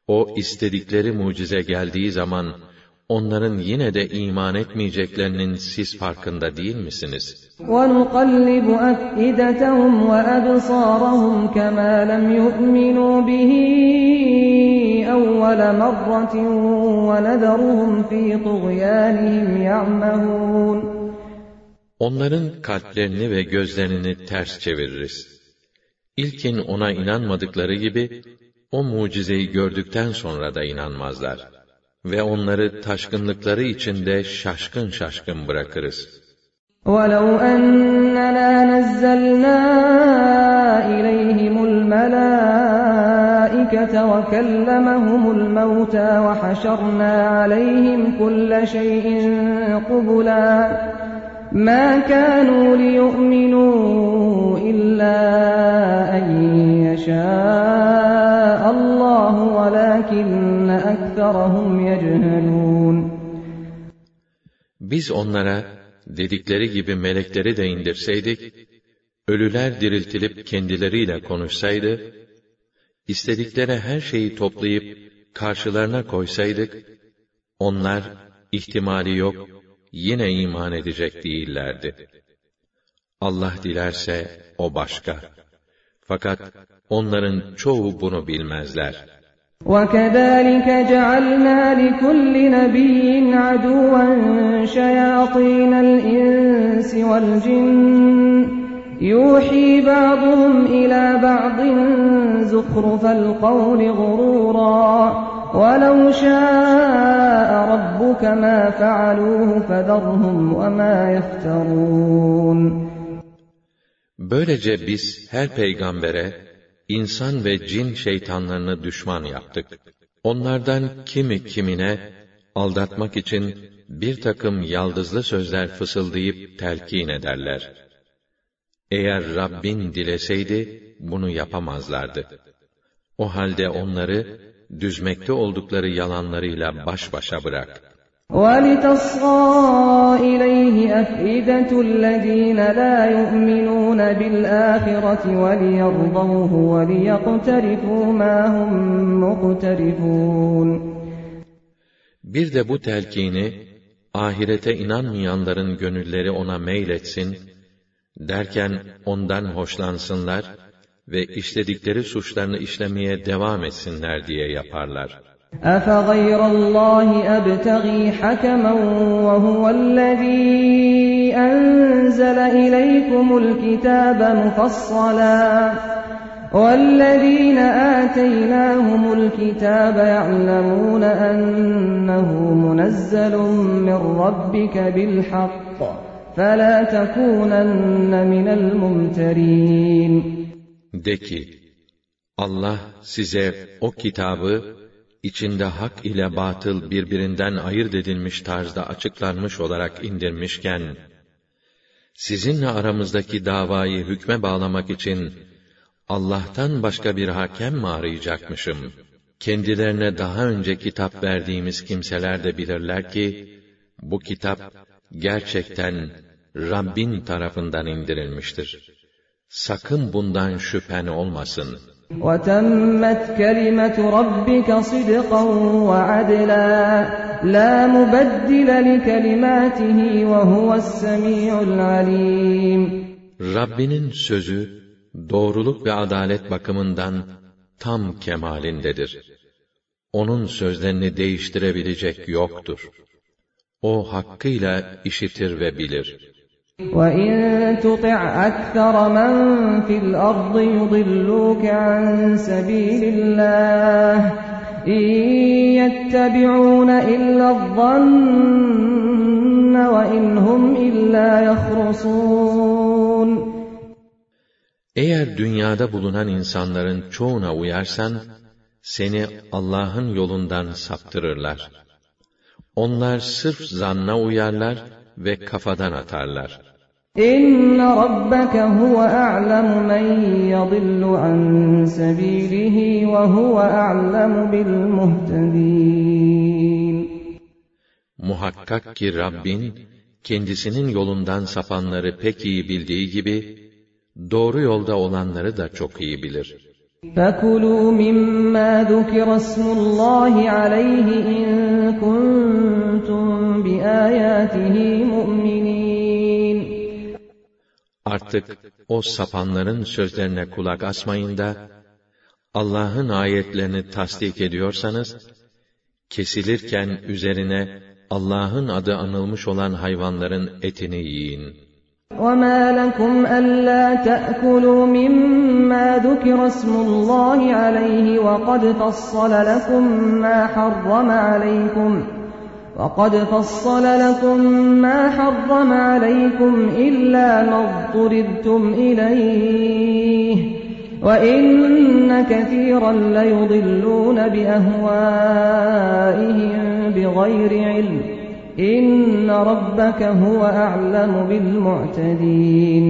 O istedikleri mucize geldiği zaman, onların yine de iman etmeyeceklerinin siz farkında değil misiniz? وَنُقَلِّبُ أَفْئِدَتَهُمْ وَأَبْصَارَهُمْ كَمَا لَمْ يُؤْمِنُوا بِهِ أَوَّلَ مَرَّةٍ وَنَذَرُهُمْ فِي طُغْيَانِهِمْ يَعْمَهُونَ Onların kalplerini ve gözlerini ters çeviririz. İlkin ona inanmadıkları gibi, o mucizeyi gördükten sonra da inanmazlar. Ve onları taşkınlıkları içinde şaşkın şaşkın bırakırız. وَلَوْ أَنَّنَا نَزَّلْنَا إِلَيْهِمُ الْمَلَائِكَةَ وَكَلَّمَهُمُ الْمَوْتَى وَحَشَرْنَا عَلَيْهِمْ كُلَّ شَيْءٍ قُبُلًا مَا كَانُوا لِيُؤْمِنُوا إِلَّا أَن يَشَاءَ اللَّهُ وَلَكِنَّ أَكْثَرَهُمْ يَجْهَلُونَ Biz onlara, dedikleri gibi melekleri de indirseydik, ölüler diriltilip kendileriyle konuşsaydı, istedikleri her şeyi toplayıp karşılarına koysaydık, onlar ihtimali yok, yine iman edecek değillerdi. Allah dilerse o başka. Fakat onların çoğu bunu bilmezler. وَكَذَٰلِكَ جَعَلْنَا لِكُلِّ نَبِيٍّ عَدُوًّا شَيَاطِينَ الْإِنسِ وَالْجِنِّ يُوحِي بَعْضُهُمْ إِلَىٰ بَعْضٍ زُخْرُفَ الْقَوْلِ غُرُورًا وَلَوْ شَاءَ رَبُّكَ مَا فَعَلُوهُ فَذَرْهُمْ وَمَا يَفْتَرُونَ Böylece biz her peygambere, insan ve cin şeytanlarını düşman yaptık. Onlardan kimi kimine, aldatmak için bir takım yaldızlı sözler fısıldayıp telkin ederler. Eğer Rabbin dileseydi, bunu yapamazlardı. O halde onları, düzmekte oldukları yalanlarıyla baş başa bırak. وَلِتَصْغَى إِلَيْهِ أَفْئِدَةُ الَّذ۪ينَ لَا يُؤْمِنُونَ بِالْآخِرَةِ وَلِيَرْضَوْهُ وَلِيَقْتَرِفُوا مَا هُمْ مُقْتَرِفُونَ Bir de bu telkini, ahirete inanmayanların gönülleri ona meyletsin, derken ondan hoşlansınlar ve işledikleri suçlarını işlemeye devam etsinler diye yaparlar. أَفَغَيْرَ اللّٰهِ أَبْتَغِي حَكَمًا وَهُوَ الَّذ۪ي أَنْزَلَ إِلَيْكُمُ الْكِتَابَ مُفَصَّلًا وَالَّذ۪ينَ آتَيْنَاهُمُ الْكِتَابَ يَعْلَمُونَ أَنَّهُ مُنَزَّلٌ مِّن رَّبِّكَ بِالْحَقِّ فَلَا تَكُونَنَّ مِنَ الْمُمْتَرِينَ De ki, Allah size o kitabı, içinde hak ile batıl birbirinden ayırt edilmiş tarzda açıklanmış olarak indirmişken, sizinle aramızdaki davayı hükme bağlamak için, Allah'tan başka bir hakem mi arayacakmışım? Kendilerine daha önce kitap verdiğimiz kimseler de bilirler ki, bu kitap, gerçekten Rabbin tarafından indirilmiştir. Sakın bundan şüphen olmasın. وَتَمَّتْ كَلِمَةُ رَبِّكَ صِدْقًا وَعَدْلًا لَا مُبَدِّلَ لِكَلِمَاتِهِ وَهُوَ السَّمِيعُ الْعَلِيمُ Rabbinin sözü, doğruluk ve adalet bakımından tam kemalindedir. Onun sözlerini değiştirebilecek yoktur. O hakkıyla işitir ve bilir. وَاِنْ تُطِعْ أَكْثَرَ مَنْ فِي الْأَرْضِ يُضِلُّوكَ عَنْ سَبِيلِ اللّٰهِ اِنْ يَتَّبِعُونَ إِلَّا الظَّنَّ وَاِنْ هُمْ إِلَّا يَخْرُصُونَ Eğer dünyada bulunan insanların çoğuna uyarsan, seni Allah'ın yolundan saptırırlar. Onlar sırf zanna uyarlar ve kafadan atarlar. İnne rabbeke huve a'lemu men yadillu an sebilihi ve huve a'lemu bil muhtedin. Muhakkak ki Rabbin, kendisinin yolundan sapanları pek iyi bildiği gibi, doğru yolda olanları da çok iyi bilir. فَكُلُوا مِمَّا ذُكِرَ اسْمُ اللّٰهِ عَلَيْهِ اِنْ كُنْتُمْ بِآيَاتِهِ Artık o sapanların sözlerine kulak asmayın da, Allah'ın ayetlerini tasdik ediyorsanız, kesilirken üzerine Allah'ın adı anılmış olan hayvanların etini yiyin. وَمَا لَكُمْ أَلَّا تَأْكُلُوا مِمَّا ذُكِرَ اسْمُ اللَّهِ عَلَيْهِ وَقَدْ فَصَّلَ لَكُم مَّا حَرَّمَ عَلَيْكُمْ وَقَدْ فَصَّلَ لَكُم مَّا حَرَّمَ عَلَيْكُمْ إِلَّا مَا اضْطُرِرْتُمْ إِلَيْهِ وَإِنَّ كَثِيرًا لَّيُضِلُّونَ بِأَهْوَائِهِم بِغَيْرِ عِلْمٍ İnne rabbeke huve a'lemu bil mu'tedin.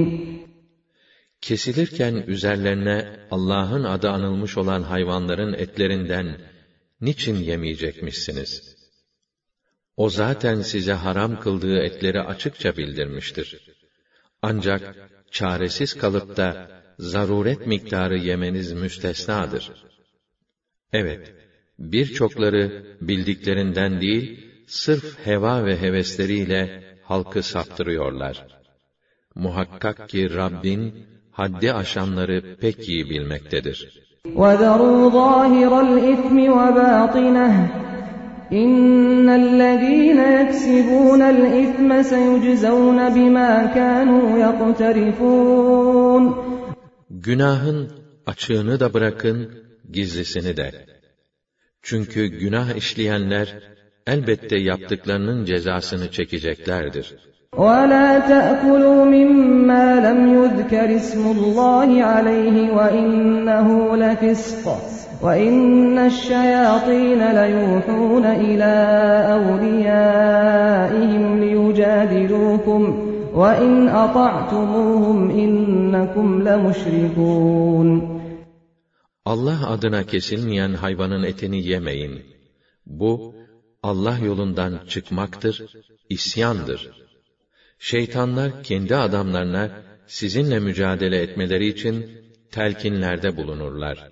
Kesilirken üzerlerine Allah'ın adı anılmış olan hayvanların etlerinden niçin yemeyecekmişsiniz? O zaten size haram kıldığı etleri açıkça bildirmiştir. Ancak çaresiz kalıp da zaruret miktarı yemeniz müstesnadır. Evet, birçokları bildiklerinden değil, sırf heva ve hevesleriyle halkı saptırıyorlar. Muhakkak ki Rabbin, haddi aşanları pek iyi bilmektedir. وَذَرُوا ظَاهِرَ الْإِثْمِ وَبَاطِنَهُ إِنَّ الَّذ۪ينَ يَكْسِبُونَ الْإِثْمَ سَيُجْزَوْنَ بِمَا كَانُوا يَقْتَرِفُونَ Günahın açığını da bırakın, gizlisini de. Çünkü günah işleyenler, elbette yaptıklarının cezasını çekeceklerdir. وَلَا تَأْكُلُوا مِمَّا لَمْ يُذْكَرِ اسْمُ اللّٰهِ عَلَيْهِ وَإِنَّهُ لَفِسْقٌ وَإِنَّ الشَّيَاطِينَ لَيُوحُونَ إِلَىٰ أَوْلِيَائِهِمْ لِيُجَادِلُوكُمْ وإن أطعتموهم إنكم لمشركون Allah adına kesilmeyen hayvanın etini yemeyin. Bu, Allah yolundan çıkmaktır, isyandır. Şeytanlar kendi adamlarına sizinle mücadele etmeleri için telkinlerde bulunurlar.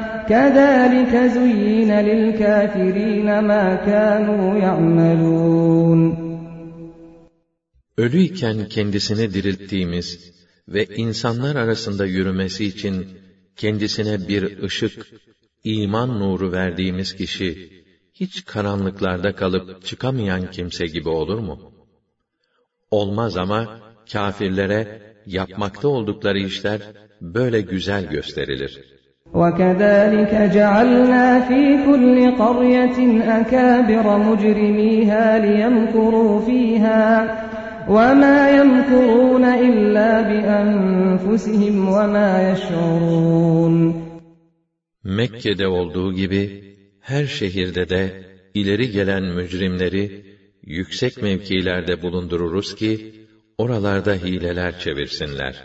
كَذَٰلِكَ زُيِّنَ لِلْكَافِرِينَ مَا كَانُوا يَعْمَلُونَ Ölüyken kendisini dirilttiğimiz ve insanlar arasında yürümesi için kendisine bir ışık, iman nuru verdiğimiz kişi, hiç karanlıklarda kalıp çıkamayan kimse gibi olur mu? Olmaz ama kâfirlere yapmakta oldukları işler böyle güzel gösterilir.'' وَكَذَٰلِكَ جَعَلْنَا فِي كُلِّ قَرْيَةٍ أَكَابِرَ مُجْرِمِيهَا لِيَمْكُرُوا فِيهَا وَمَا يَمْكُرُونَ إِلَّا بِأَنفُسِهِمْ وَمَا يَشْعُرُونَ Mekke'de olduğu gibi her şehirde de ileri gelen mücrimleri yüksek mevkilerde bulundururuz ki oralarda hileler çevirsinler.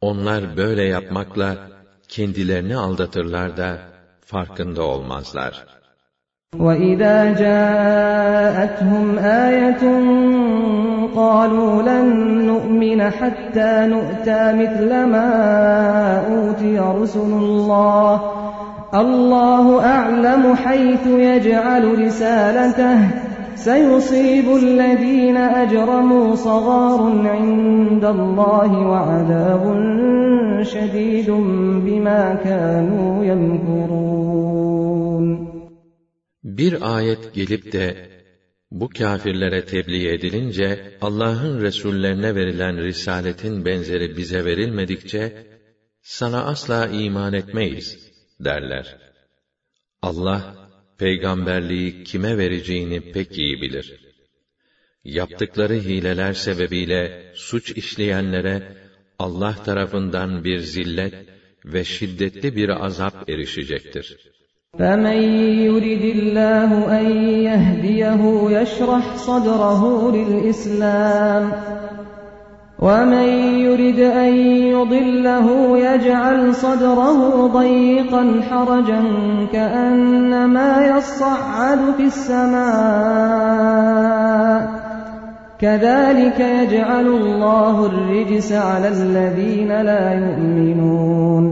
Onlar böyle yapmakla kendilerini aldatırlar da farkında olmazlar. وَإِذَا جَاءَتْهُمْ آيَةٌ قَالُوا لَن نُّؤْمِنَ حَتَّى نُؤْتَىٰ مِثْلَ مَا أُوتِيَ رُسُلُ اللَّهِ اللَّهُ أَعْلَمُ حَيْثُ يَجْعَلُ رِسَالَتَهُ سَيُصِيبُ الَّذِينَ أَجْرَمُوا صَغَارٌ عِندَ اللَّهِ وَعَذَابٌ شَدِيدٌ بِمَا كَانُوا يَمْكُرُونَ Bir ayet gelip de bu kâfirlere tebliğ edilince Allah'ın resullerine verilen risaletin benzeri bize verilmedikçe sana asla iman etmeyiz derler. Allah peygamberliği kime vereceğini pek iyi bilir. Yaptıkları hileler sebebiyle suç işleyenlere Allah tarafından bir zillet ve şiddetli bir azap erişecektir. فَمَنْ يُرِدِ اللّٰهُ أَنْ يَهْدِيَهُ يَشْرَحْ صَدْرَهُ لِلْإِسْلَامِ وَمَنْ يُرِدْ أَنْ يُضِلَّهُ يَجْعَلْ صَدْرَهُ ضَيِّقًا حَرَجًا كَأَنَّمَا يَصَّعَّدُ فِي السَّمَاءِ كَذَلِكَ يَجْعَلُ اللّٰهُ الرِّجْسَ عَلَى الَّذ۪ينَ لَا يُؤْمِنُونَ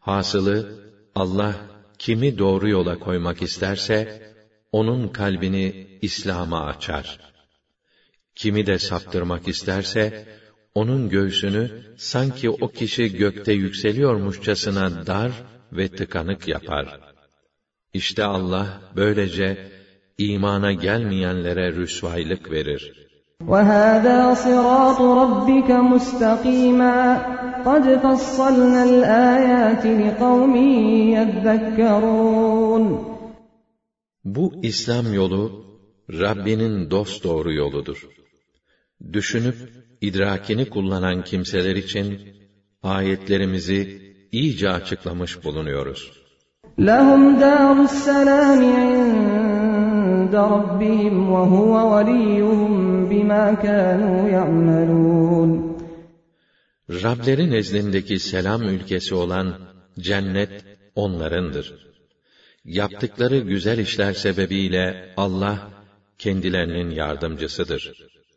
Hasılı Allah kimi doğru yola koymak isterse onun kalbini İslam'a açar. Kimi de saptırmak isterse onun göğsünü sanki o kişi gökte yükseliyormuşçasına dar ve tıkanık yapar. İşte Allah böylece imana gelmeyenlere rüsvaylık verir. وَهَذَا صِرَاطُ رَبِّكَ مُسْتَقِيمًا قَدْ فَصَّلْنَا الْآيَاتِ لِقَوْمٍ يَذَّكَّرُونَ Bu İslam yolu Rabbinin dost doğru yoludur. düşünüp idrakini kullanan kimseler için ayetlerimizi iyice açıklamış bulunuyoruz. لَهُمْ دَارُ السَّلَامِ عِنْدَ رَبِّهِمْ وَهُوَ وَلِيُّهُمْ بِمَا كَانُوا يَعْمَلُونَ Rablerin nezdindeki selam ülkesi olan cennet onlarındır. Yaptıkları güzel işler sebebiyle Allah kendilerinin yardımcısıdır.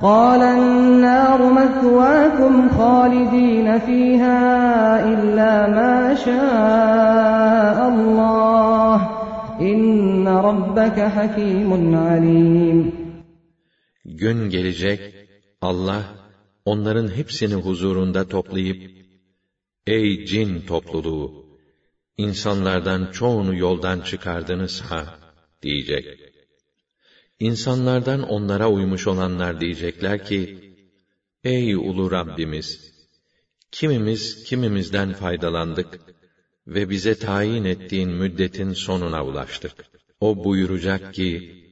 قَالَ النَّارُ مَثْوَاكُمْ خَالِدِينَ فِيهَا إِلَّا مَا شَاءَ اللَّهُ إِنَّ رَبَّكَ حَكِيمٌ عَلِيمٌ Gün gelecek, Allah, onların hepsini huzurunda toplayıp, Ey cin topluluğu! İnsanlardan çoğunu yoldan çıkardınız ha, diyecek. İnsanlardan onlara uymuş olanlar diyecekler ki, Ey ulu Rabbimiz! Kimimiz kimimizden faydalandık ve bize tayin ettiğin müddetin sonuna ulaştık. O buyuracak ki,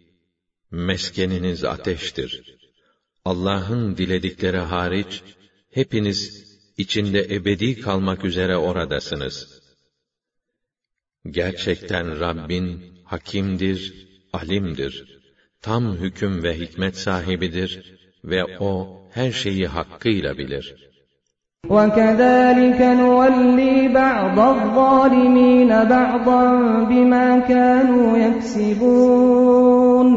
meskeniniz ateştir. Allah'ın diledikleri hariç, hepiniz içinde ebedi kalmak üzere oradasınız. Gerçekten Rabbin hakimdir, alimdir Tam hüküm ve hikmet sahibidir ve o her şeyi hakkıyla bilir. وَكَذَٰلِكَ نُوَلِّي بَعْضَ الظَّالِمِينَ بَعْضًا بِمَا كَانُوا يَكْسِبُونَ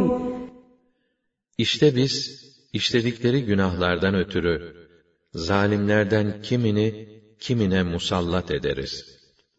İşte biz, işledikleri günahlardan ötürü, zalimlerden kimini, kimine musallat ederiz.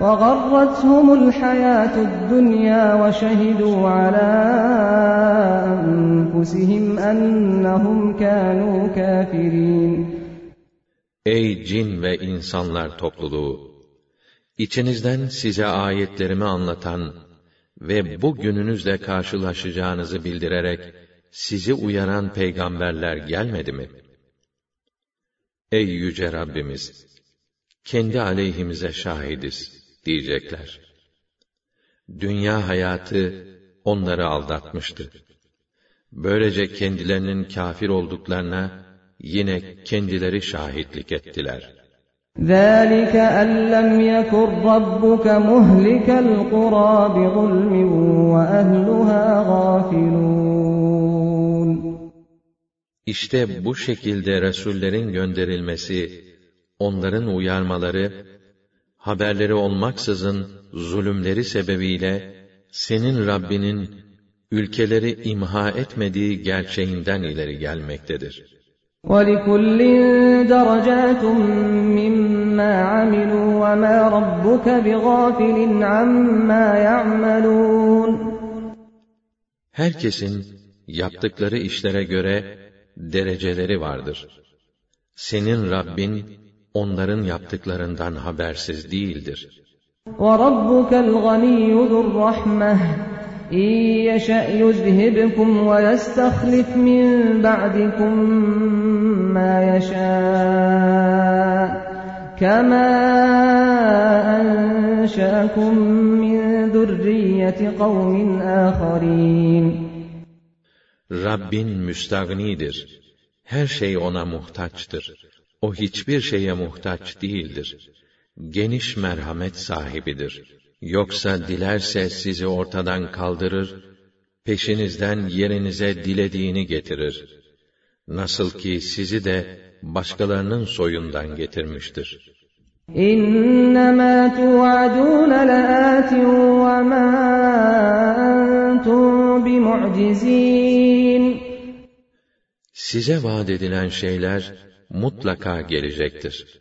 وغرتهم الحياة الدنيا وشهدوا على أنفسهم أنهم كانوا كافرين Ey cin ve insanlar topluluğu! İçinizden size ayetlerimi anlatan ve bu gününüzle karşılaşacağınızı bildirerek sizi uyaran peygamberler gelmedi mi? Ey yüce Rabbimiz! Kendi aleyhimize şahidiz diyecekler. Dünya hayatı onları aldatmıştı. Böylece kendilerinin kafir olduklarına yine kendileri şahitlik ettiler. ذَٰلِكَ أَنْ لَمْ يَكُنْ رَبُّكَ مُهْلِكَ الْقُرَى بِظُلْمٍ وَأَهْلُهَا غَافِلُونَ İşte bu şekilde Resullerin gönderilmesi, onların uyarmaları haberleri olmaksızın zulümleri sebebiyle senin Rabbinin ülkeleri imha etmediği gerçeğinden ileri gelmektedir. وَلِكُلٍّ دَرَجَاتٌ مِّمَّا عَمِلُوا وَمَا رَبُّكَ بِغَافِلٍ عَمَّا يَعْمَلُونَ Herkesin yaptıkları işlere göre dereceleri vardır. Senin Rabbin onların yaptıklarından habersiz değildir. وَرَبُّكَ الْغَنِيُّ ذُو الرَّحْمَةِ إِن يَشَأْ يُذْهِبْكُمْ وَيَسْتَخْلِفْ مِن بَعْدِكُم مَّا يَشَاءُ كَمَا أَنشَأَكُم مِّن ذُرِّيَّةِ قَوْمٍ آخَرِينَ Rabbin müstagnidir. Her şey ona muhtaçtır. O hiçbir şeye muhtaç değildir. Geniş merhamet sahibidir. Yoksa dilerse sizi ortadan kaldırır, peşinizden yerinize dilediğini getirir. Nasıl ki sizi de başkalarının soyundan getirmiştir. İnnemâ tu'adûne leâtin ve mâ entum bimu'cizîn. Size vaat edilen şeyler, mutlaka gelecektir.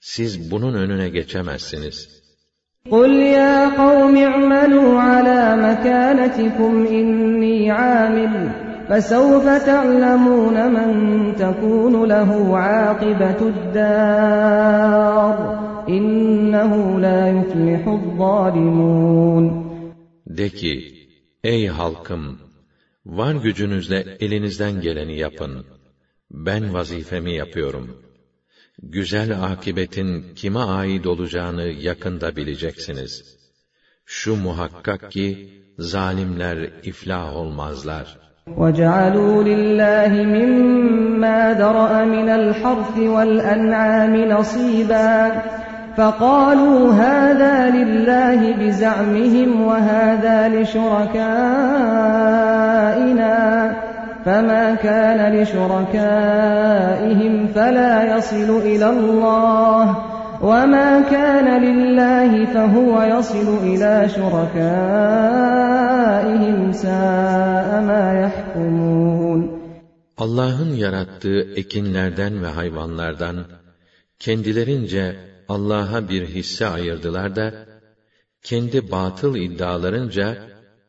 Siz bunun önüne geçemezsiniz. قُلْ يَا قَوْمِ اعْمَلُوا عَلَى مَكَانَتِكُمْ إِنِّي عَامِلٌ فَسَوْفَ تَعْلَمُونَ مَنْ تَكُونُ لَهُ عَاقِبَةُ الدَّارِ إِنَّهُ لَا يُفْلِحُ الظَّالِمُونَ De ki, ey halkım, var gücünüzle elinizden geleni yapın ben vazifemi yapıyorum. Güzel akibetin kime ait olacağını yakında bileceksiniz. Şu muhakkak ki zalimler iflah olmazlar. وَجَعَلُوا لِلَّهِ مِمَّا دَرَأَ مِنَ الْحَرْثِ وَالْأَنْعَامِ نَصِيبًا فَقَالُوا هَذَا لِلَّهِ بِزَعْمِهِمْ وَهَذَا لِشُرَكَائِنَا فما كان لشركائهم فلا يصل إلى الله وَمَا كَانَ لِلَّهِ فَهُوَ يَصِلُ إِلَى شُرَكَائِهِمْ سَاءَ مَا يَحْكُمُونَ Allah'ın yarattığı ekinlerden ve hayvanlardan kendilerince Allah'a bir hisse ayırdılar da kendi batıl iddialarınca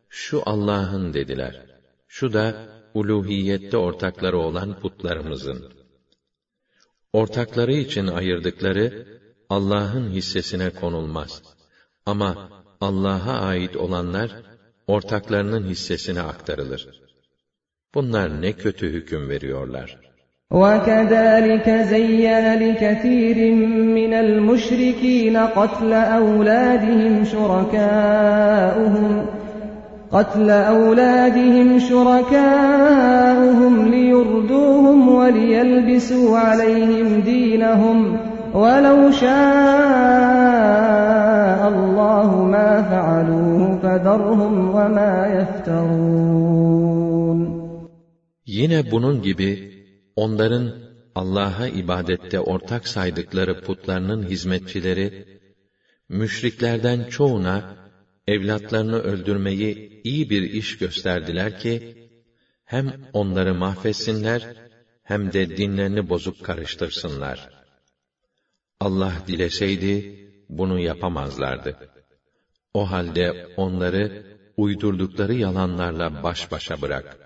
şu Allah'ın dediler. Şu da uluhiyette ortakları olan putlarımızın. Ortakları için ayırdıkları Allah'ın hissesine konulmaz. Ama Allah'a ait olanlar ortaklarının hissesine aktarılır. Bunlar ne kötü hüküm veriyorlar. وَكَذَٰلِكَ زَيَّنَ لِكَثِيرٍ مِّنَ الْمُشْرِكِينَ قَتْلَ أَوْلَادِهِمْ شُرَكَاؤُهُمْ قتل أولادهم شركاؤهم ليردوهم وليلبسوا عليهم دينهم ولو شاء الله ما فعلوه فذرهم وما يفترون Yine bunun gibi onların Allah'a ibadette ortak saydıkları putlarının hizmetçileri müşriklerden çoğuna evlatlarını öldürmeyi iyi bir iş gösterdiler ki hem onları mahvetsinler hem de dinlerini bozuk karıştırsınlar. Allah dileseydi bunu yapamazlardı. O halde onları uydurdukları yalanlarla baş başa bırak.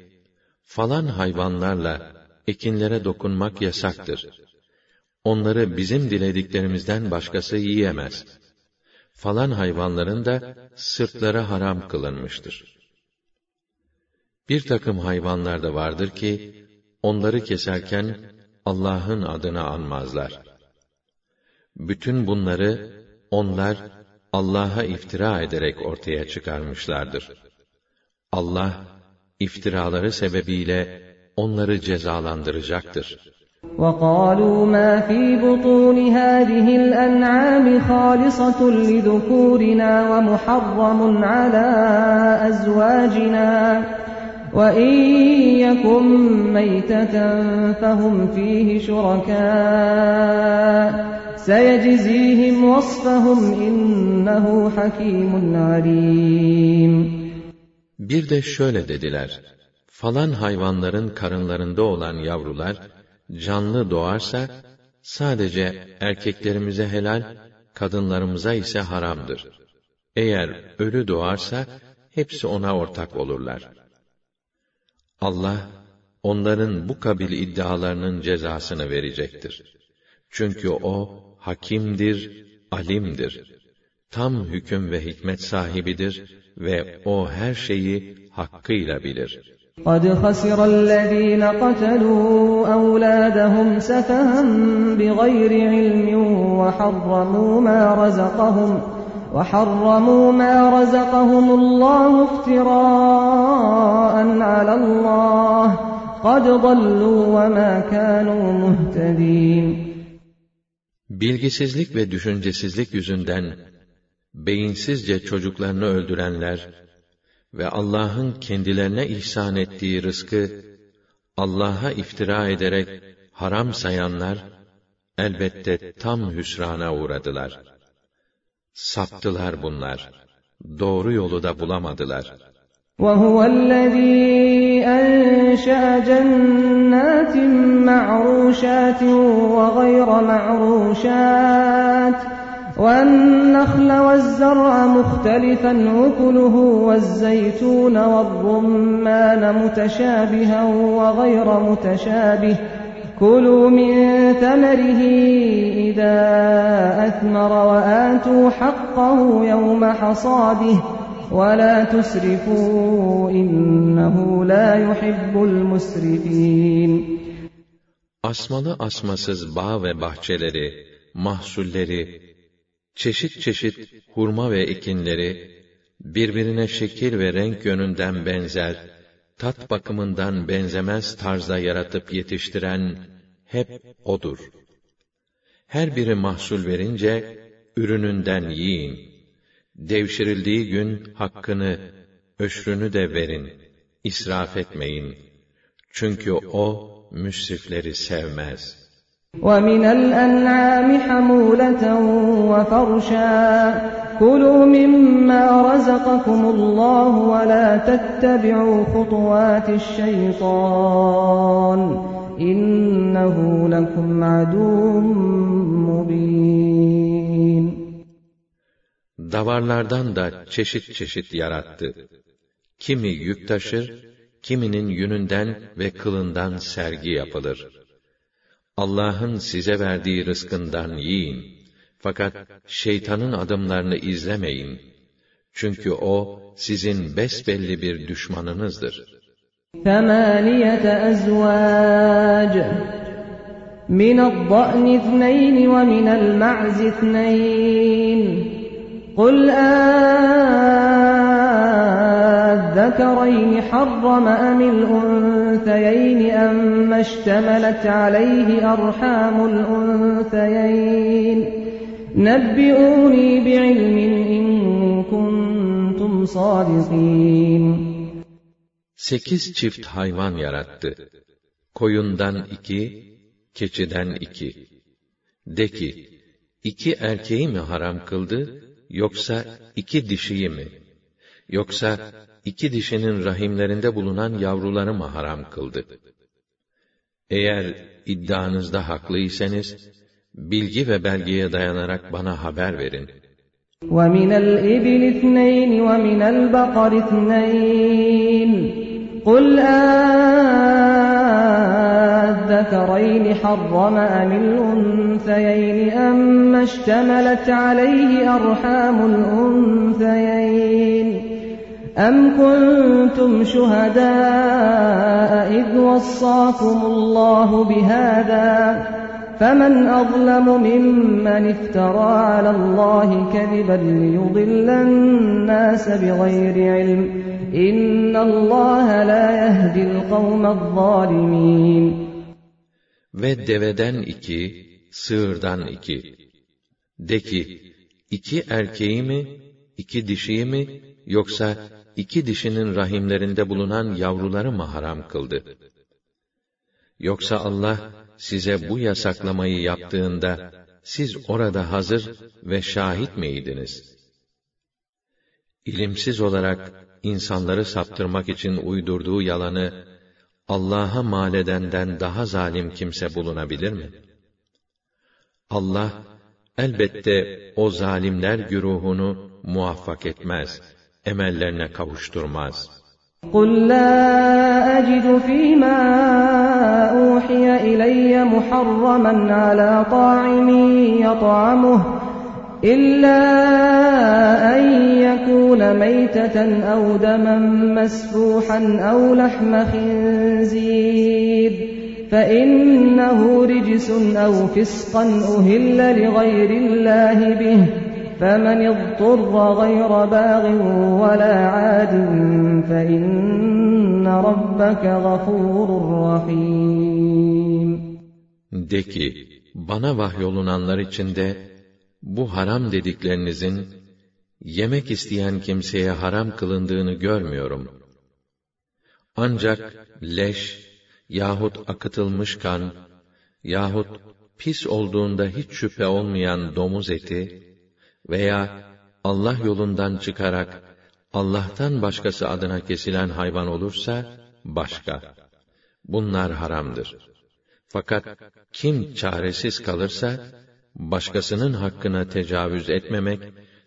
falan hayvanlarla ekinlere dokunmak yasaktır. Onları bizim dilediklerimizden başkası yiyemez. Falan hayvanların da sırtları haram kılınmıştır. Bir takım hayvanlar da vardır ki, onları keserken Allah'ın adını anmazlar. Bütün bunları onlar Allah'a iftira ederek ortaya çıkarmışlardır. Allah iftiraları sebebiyle onları cezalandıracaktır. وَقَالُوا مَا فِي بُطُونِ هَٰذِهِ الْأَنْعَامِ خَالِصَةٌ لِذُكُورِنَا وَمُحَرَّمٌ عَلَىٰ أَزْوَاجِنَا وَإِن يَكُن مَّيْتَةً فَهُمْ فِيهِ شُرَكَاءُ سَيَجْزِيهِمْ وَصْفَهُمْ إِنَّهُ حَكِيمٌ عَلِيمٌ bir de şöyle dediler, falan hayvanların karınlarında olan yavrular, canlı doğarsa, sadece erkeklerimize helal, kadınlarımıza ise haramdır. Eğer ölü doğarsa, hepsi ona ortak olurlar. Allah, onların bu kabil iddialarının cezasını verecektir. Çünkü O, hakimdir, alimdir. Tam hüküm ve hikmet sahibidir ve O her şeyi hakkıyla bilir. قَدْ خَسِرَ الَّذ۪ينَ قَتَلُوا أَوْلَادَهُمْ سَفَهًا بِغَيْرِ عِلْمٍ وَحَرَّمُوا مَا رَزَقَهُمْ وَحَرَّمُوا مَا رَزَقَهُمُ اللّٰهُ افْتِرَاءً عَلَى اللّٰهِ قَدْ ضَلُّوا وَمَا كَانُوا مُهْتَد۪ينَ Bilgisizlik ve düşüncesizlik yüzünden beyinsizce çocuklarını öldürenler ve Allah'ın kendilerine ihsan ettiği rızkı Allah'a iftira ederek haram sayanlar elbette tam hüsrana uğradılar. Saptılar bunlar. Doğru yolu da bulamadılar. وَهُوَ الَّذ۪ي أَنْشَأَ جَنَّاتٍ مَعْرُوشَاتٍ وَغَيْرَ مَعْرُوشَاتٍ وَالنَّخْلَ وَالزَّرْعَ مُخْتَلِفًا أُكُلُهُ وَالزَّيْتُونَ وَالرُّمَّانَ مُتَشَابِهًا وَغَيْرَ مُتَشَابِهٍ. كُلُوا مِن ثَمَرِهِ إِذَا أَثْمَرَ وَآتُوا حَقَّهُ يَوْمَ حَصَادِهِ. وَلَا تُسْرِفُوا إِنَّهُ لَا يُحِبُّ الْمُسْرِفِينَ. Asmalı asmasız bağ ve bahçeleri, mahsulleri, çeşit çeşit hurma ve ekinleri, birbirine şekil ve renk yönünden benzer, tat bakımından benzemez tarzda yaratıp yetiştiren hep O'dur. Her biri mahsul verince, ürününden yiyin. Devşirildiği gün hakkını, öşrünü de verin. İsraf etmeyin. Çünkü O, müsrifleri sevmez.'' ومن الأنعام حمولة وفرشا كلوا مما رزقكم الله ولا تتبعوا خطوات الشيطان إنه لكم عدو مبين Davarlardan da çeşit çeşit yarattı. Kimi yük taşır, kiminin yününden ve kılından sergi yapılır. Allah'ın size verdiği rızkından yiyin. Fakat şeytanın adımlarını izlemeyin. Çünkü o sizin besbelli bir düşmanınızdır. ثمانية أزواج من الضأن اثنين ومن المعز اثنين قل أذكرين حرم أم الأنثيين أم اشتملت عليه أرحام الأنثيين نبئوني بعلم إن كنتم صادقين Sekiz çift hayvan yarattı. Koyundan iki, keçiden iki. De ki, iki erkeği mi haram kıldı, yoksa iki dişiyi mi? Yoksa iki dişinin rahimlerinde bulunan yavruları mı haram kıldı? Eğer iddianızda haklıysanız, bilgi ve belgeye dayanarak bana haber verin. وَمِنَ الْإِبِلِ اثْنَيْنِ وَمِنَ الْبَقَرِ اثْنَيْنِ قُلْ أَذَّكَرَيْنِ حَرَّمَ أَمِ الْأُنثَيَيْنِ أَمَّ اشْتَمَلَتْ عَلَيْهِ أَرْحَامُ الْأُنثَيَيْنِ أَمْ كُنتُمْ شُهَدَاءَ إِذْ وَصَّاكُمُ اللَّهُ بِهَذَا فَمَنْ أَظْلَمُ مِمَّنِ افْتَرَى عَلَى اللَّهِ كَذِبًا لِيُضِلَّ النَّاسَ بِغَيْرِ عِلْمٍ إِنَّ اللَّهَ لَا يَهْدِي الْقَوْمَ الظَّالِمِينَ Ve deveden iki, sığırdan iki. De ki, iki erkeği mi, iki dişiyi mi, yoksa iki dişinin rahimlerinde bulunan yavruları mı haram kıldı? Yoksa Allah, size bu yasaklamayı yaptığında, siz orada hazır ve şahit miydiniz? İlimsiz olarak, insanları saptırmak için uydurduğu yalanı, Allah'a mal edenden daha zalim kimse bulunabilir mi? Allah, elbette o zalimler güruhunu muvaffak etmez, emellerine kavuşturmaz. قُلْ لَا أَجِدُ فِي مَا أُوحِيَ إِلَيَّ مُحَرَّمًا عَلَى طَاعِمٍ يَطْعَمُهُ إِلَّا أَن يَكُونَ مَيْتَةً أَوْ دَمًا مَّسْفُوحًا أَوْ لَحْمَ خِنزِيرٍ فَإِنَّهُ رِجْسٌ أَوْ فِسْقًا أُهِلَّ لِغَيْرِ اللَّهِ بِهِ فَمَنِ اضْطُرَّ غَيْرَ بَاغٍ وَلَا عَادٍ فَإِنَّ رَبَّكَ غَفُورٌ رَّحِيمٌ De ki, bana vahyolunanlar içinde, bu haram dediklerinizin, yemek isteyen kimseye haram kılındığını görmüyorum. Ancak leş, yahut akıtılmış kan, yahut pis olduğunda hiç şüphe olmayan domuz eti, veya Allah yolundan çıkarak Allah'tan başkası adına kesilen hayvan olursa başka. Bunlar haramdır. Fakat kim çaresiz kalırsa başkasının hakkına tecavüz etmemek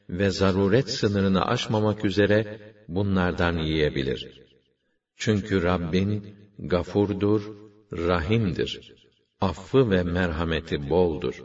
ve zaruret sınırını aşmamak üzere bunlardan yiyebilir. Çünkü Rabbin gafurdur, rahimdir. Affı ve merhameti boldur.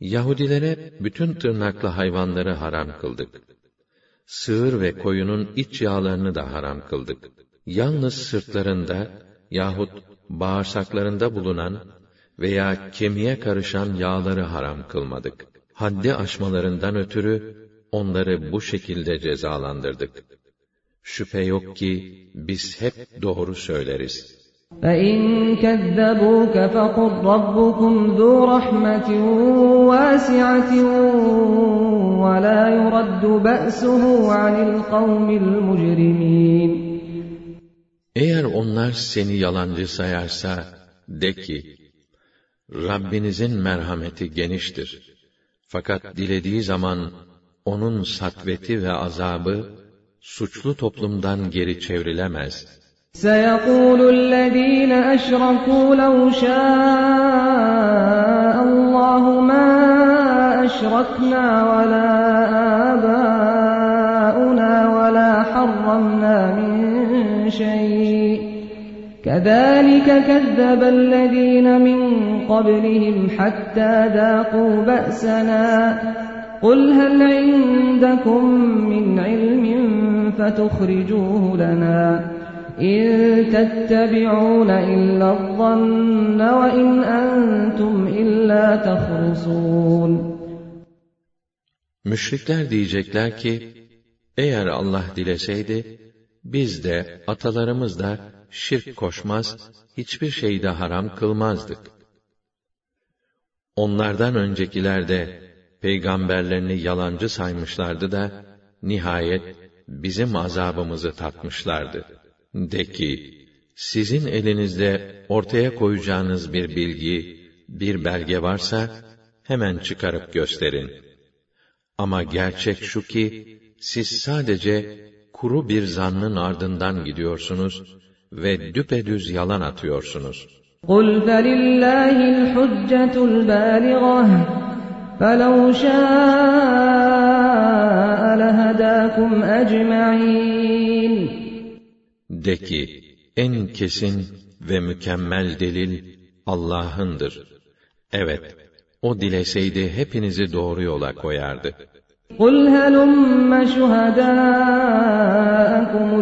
Yahudilere bütün tırnaklı hayvanları haram kıldık. Sığır ve koyunun iç yağlarını da haram kıldık. Yalnız sırtlarında yahut bağırsaklarında bulunan veya kemiğe karışan yağları haram kılmadık. Haddi aşmalarından ötürü onları bu şekilde cezalandırdık. Şüphe yok ki biz hep doğru söyleriz. فَاِنْ كَذَّبُوكَ فَقُلْ رَبُّكُمْ ذُو رَحْمَةٍ وَاسِعَةٍ وَلَا يُرَدُّ بَأْسُهُ عَنِ الْقَوْمِ الْمُجْرِمِينَ Eğer onlar seni yalancı sayarsa, de ki, Rabbinizin merhameti geniştir. Fakat dilediği zaman, onun satveti ve azabı, suçlu toplumdan geri çevrilemez.'' سيقول الذين أشركوا لو شاء الله ما أشركنا ولا آباؤنا ولا حرمنا من شيء. كذلك كذب الذين من قبلهم حتى ذاقوا بأسنا. قل هل عندكم من علم فتخرجوه لنا؟ إن تتبعون إلا الظن وإن أنتم إلا تخرصون Müşrikler diyecekler ki, eğer Allah dileseydi, biz de, atalarımız da şirk koşmaz, hiçbir şeyde haram kılmazdık. Onlardan öncekiler de, peygamberlerini yalancı saymışlardı da, nihayet bizim azabımızı tatmışlardı.'' De ki, sizin elinizde ortaya koyacağınız bir bilgi, bir belge varsa, hemen çıkarıp gösterin. Ama gerçek şu ki, siz sadece kuru bir zannın ardından gidiyorsunuz ve düpedüz yalan atıyorsunuz. قُلْ فَلِلَّهِ الْحُجَّةُ الْبَالِغَةُ فَلَوْ شَاءَ لَهَدَاكُمْ أَجْمَعِينَ De ki, en kesin ve mükemmel delil Allah'ındır. Evet, o dileseydi hepinizi doğru yola koyardı. قُلْ هَلُمَّ شُهَدَاءَكُمُ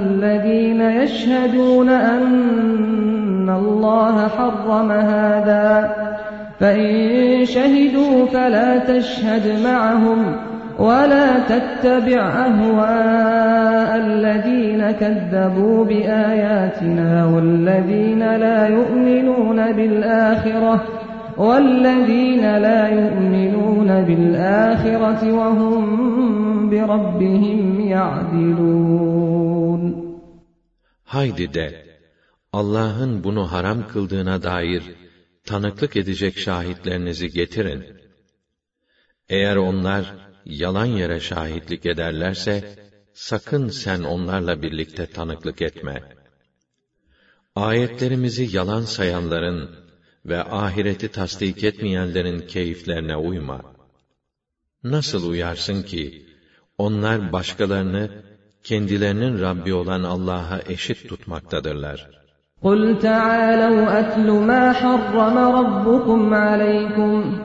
الَّذ۪ينَ يَشْهَدُونَ أَنَّ اللّٰهَ حَرَّمَ هَذَا فَاِنْ شَهِدُوا فَلَا تَشْهَدْ مَعَهُمْ ولا تتبع أهواء الذين كذبوا بآياتنا والذين لا يؤمنون بالآخرة والذين لا يؤمنون بالآخرة وهم بربهم يعدلون Haydi de, Allah'ın bunu haram kıldığına dair tanıklık edecek şahitlerinizi getirin. Eğer onlar, yalan yere şahitlik ederlerse, sakın sen onlarla birlikte tanıklık etme. Ayetlerimizi yalan sayanların ve ahireti tasdik etmeyenlerin keyiflerine uyma. Nasıl uyarsın ki, onlar başkalarını, kendilerinin Rabbi olan Allah'a eşit tutmaktadırlar. قُلْ تَعَالَوْا أَتْلُ مَا حَرَّمَ رَبُّكُمْ عَلَيْكُمْ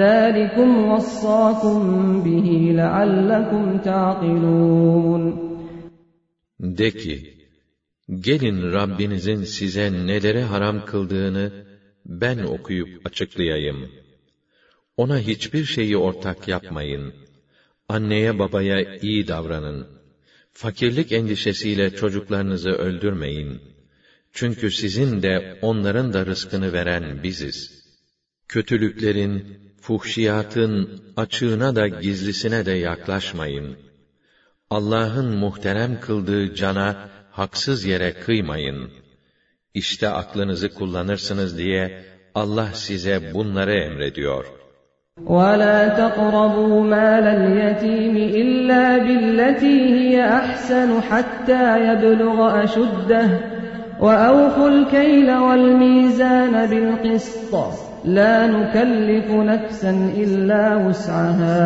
ذَٰلِكُمْ وَصَّاكُمْ بِهِ لَعَلَّكُمْ تَعْقِلُونَ De ki, gelin Rabbinizin size neleri haram kıldığını ben okuyup açıklayayım. Ona hiçbir şeyi ortak yapmayın. Anneye babaya iyi davranın. Fakirlik endişesiyle çocuklarınızı öldürmeyin. Çünkü sizin de onların da rızkını veren biziz. Kötülüklerin, fuhşiyatın açığına da gizlisine de yaklaşmayın. Allah'ın muhterem kıldığı cana haksız yere kıymayın. İşte aklınızı kullanırsınız diye Allah size bunları emrediyor. وَلَا تَقْرَبُوا مَالَ الْيَتِيمِ إِلَّا بِالَّتِي هِيَ أَحْسَنُ حَتَّى يَبْلُغَ أَشُدَّهُ وَأَوْفُوا الْكَيْلَ وَالْمِيزَانَ بِالْقِسْطِ لَا نُكَلِّفُ نَفْسًا إِلَّا وُسْعَهَا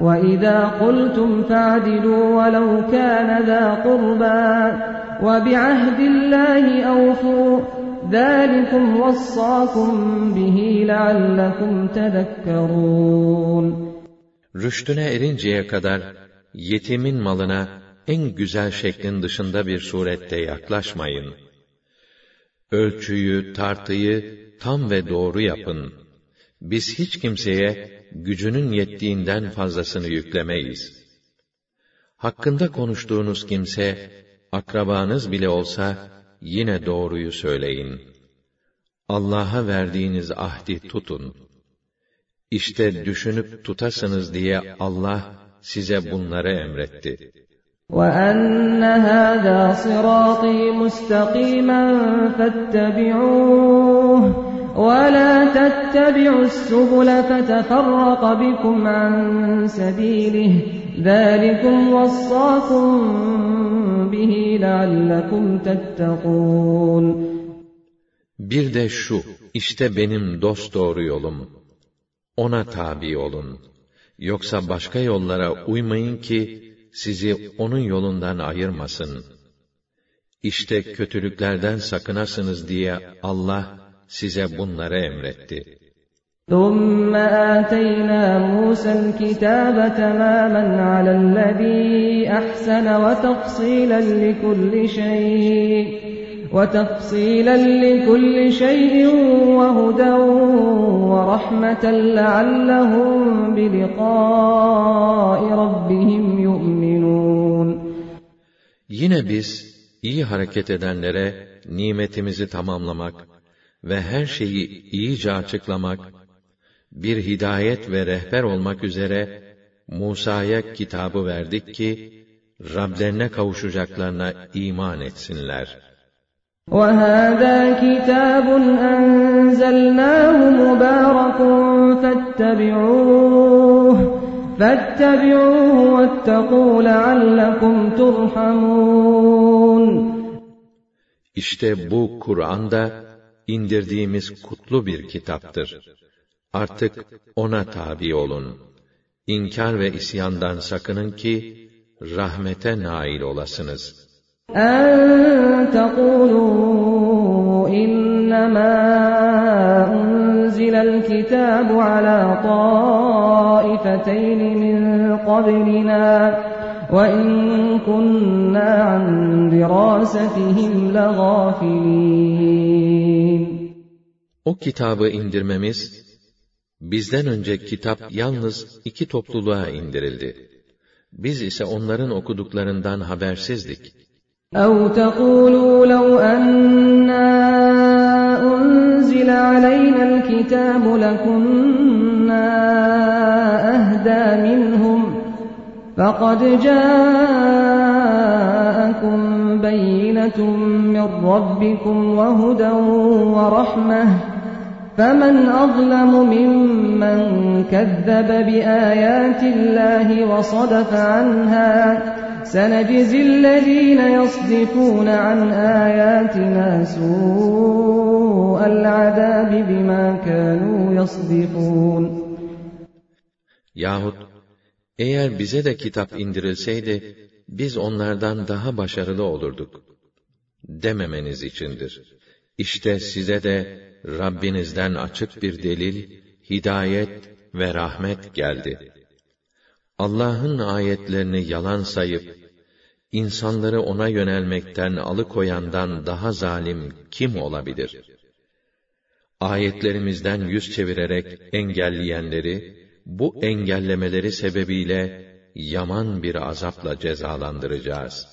وَإِذَا قُلْتُمْ فَاعْدِلُوا وَلَوْ كَانَ ذَا قُرْبَى وَبِعَهْدِ اللَّهِ أَوْفُوا ذَٰلِكُمْ وَصَّاكُمْ بِهِ لَعَلَّكُمْ تَذَكَّرُونَ Rüştüne erinceye kadar yetimin malına en güzel şeklin dışında bir surette yaklaşmayın. Ölçüyü, tartıyı tam ve doğru yapın. Biz hiç kimseye gücünün yettiğinden fazlasını yüklemeyiz. Hakkında konuştuğunuz kimse, akrabanız bile olsa, yine doğruyu söyleyin. Allah'a verdiğiniz ahdi tutun. İşte düşünüp tutasınız diye Allah size bunları emretti. وَأَنَّ هَذَا صِرَاطِي مُسْتَقِيمًا فَاتَّبِعُوهُ وَلَا تَتَّبِعُوا السُّبُلَ فَتَفَرَّقَ بِكُمْ عَن سَبِيلِهِ ذَٰلِكُمْ وَصَّاكُم بِهِ لَعَلَّكُمْ تَتَّقُونَ Bir de şu, işte benim dost doğru yolum. Ona tabi olun. Yoksa başka yollara uymayın ki, sizi onun yolundan ayırmasın. İşte kötülüklerden sakınasınız diye Allah size bunları emretti. ثُمَّ آتَيْنَا مُوسَى الْكِتَابَ تَمَامًا عَلَى الَّذِي أَحْسَنَ وَتَفْصِيلًا لِكُلِّ شَيْءٍ وَتَفْصِيلًا لِكُلِّ شَيْءٍ وَهُدًى وَرَحْمَةً لَعَلَّهُمْ بِلِقَاءِ رَبِّهِمْ يُؤْمِنُونَ Yine biz, iyi hareket edenlere nimetimizi tamamlamak ve her şeyi iyice açıklamak, bir hidayet ve rehber olmak üzere Musa'ya kitabı verdik ki, Rablerine kavuşacaklarına iman etsinler. وَهَذَا كِتَابٌ أَنزَلْنَاهُ مُبَارَكٌ فَاتَّبِعُوهُ فَاتَّبِعُوهُ وَاتَّقُوا لَعَلَّكُمْ تُرْحَمُونَ İşte bu Kur'an da indirdiğimiz kutlu bir kitaptır. Artık ona tabi olun. İnkar ve isyandan sakının ki rahmete nail olasınız. أَن تَقُولُوا إِنَّمَا أُنزِلَ الْكِتَابُ عَلَى طَائِفَتَيْنِ مِن قَبْلِنَا وَإِن كُنَّا عَن دِرَاسَتِهِمْ لَغَافِلِينَ O kitabı indirmemiz, bizden önce kitap yalnız iki topluluğa indirildi. Biz ise onların okuduklarından habersizdik. أَوْ تَقُولُوا لَوْ أَنَّا أُنزِلَ عَلَيْنَا الْكِتَابُ لَكُنَّا أَهْدَىٰ مِنْهُمْ فَقَدْ جَاءَكُم بَيِّنَةٌ مِّن رَّبِّكُمْ وَهُدًى وَرَحْمَةٌ فَمَنْ أَظْلَمُ مِمَّن كَذَّبَ بِآيَاتِ اللَّهِ وَصَدَفَ عَنْهَا سَنَجْزِي الَّذِينَ يَصْدِفُونَ عَنْ آيَاتِنَا سُوءَ الْعَذَابِ بِمَا كَانُوا يَصْدِفُونَ Yahut, eğer bize de kitap indirilseydi, biz onlardan daha başarılı olurduk. Dememeniz içindir. İşte size de Rabbinizden açık bir delil, hidayet ve rahmet geldi. Allah'ın ayetlerini yalan sayıp, insanları ona yönelmekten alıkoyandan daha zalim kim olabilir? Ayetlerimizden yüz çevirerek engelleyenleri, bu engellemeleri sebebiyle yaman bir azapla cezalandıracağız.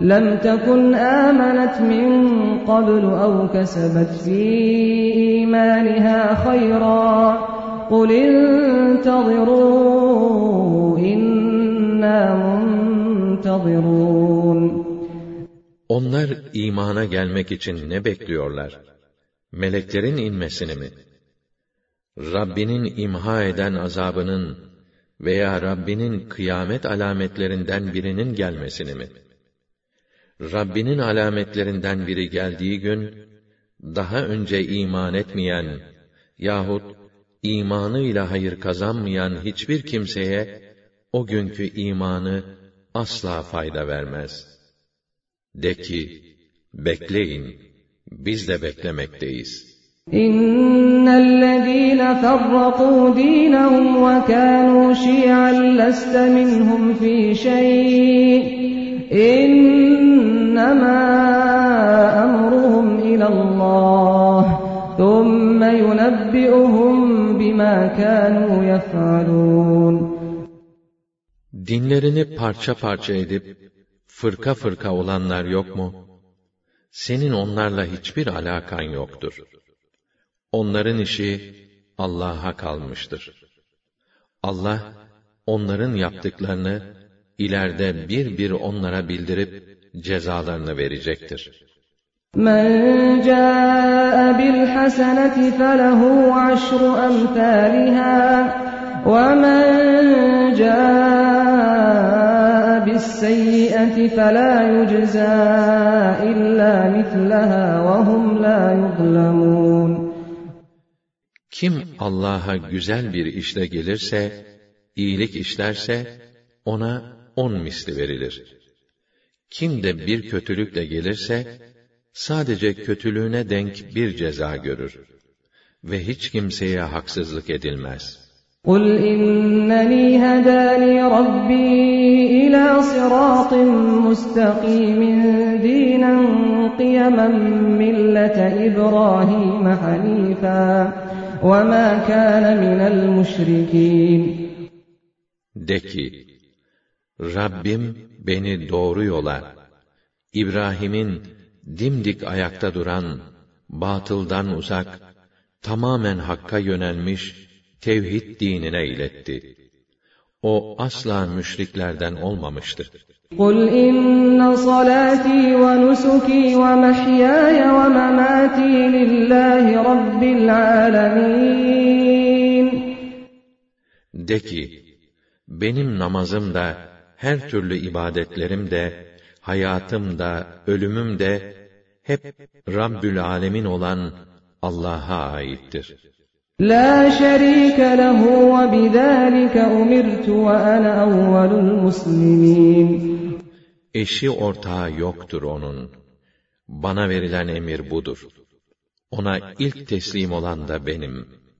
لم تكن آمنت من قبل أو كسبت في إيمانها خيرا قل انتظروا إنا منتظرون Onlar imana gelmek için ne bekliyorlar? Meleklerin inmesini mi? Rabbinin imha eden azabının veya Rabbinin kıyamet alametlerinden birinin gelmesini mi? Rabbinin alametlerinden biri geldiği gün, daha önce iman etmeyen yahut imanıyla hayır kazanmayan hiçbir kimseye o günkü imanı asla fayda vermez. De ki, bekleyin, biz de beklemekteyiz. إن الذين فرقوا دينهم وكانوا شيعا لست منهم في شيء إنما أمرهم إلى الله ثم ينبئهم بما كانوا يفعلون Dinlerini parça parça edip, fırka fırka olanlar yok mu? Senin onlarla hiçbir alakan yoktur. Onların işi Allah'a kalmıştır. Allah, onların yaptıklarını, ileride bir bir onlara bildirip, cezalarını verecektir. من جاء بالحسنة فله عشر أمثالها ومن جاء بالسيئة فلا يجزى إلا مثلها وهم لا يظلمون Kim Allah'a güzel bir işle gelirse, iyilik işlerse, ona on misli verilir. Kim de bir kötülükle gelirse, sadece kötülüğüne denk bir ceza görür. Ve hiç kimseye haksızlık edilmez. قل إنني هداني ربي إلى صراط مستقيم دينا قيما ملة إبراهيم حنيفا وما كان من المشركين De ki, Rabbim beni doğru yola, İbrahim'in dimdik ayakta duran, batıldan uzak, tamamen hakka yönelmiş, tevhid dinine iletti. O asla müşriklerden olmamıştı. قل إن صلاتي ونسكي ومحياي ومماتي لله رب العالمين De ki, benim namazım da, her türlü ibadetlerim de, hayatım da, ölümüm de, hep Rabbül Alemin olan Allah'a aittir. La şerike lehu ve bidâlike umirtu ve ana. Eşi ortağı yoktur onun. Bana verilen emir budur. Ona ilk teslim olan da benim.''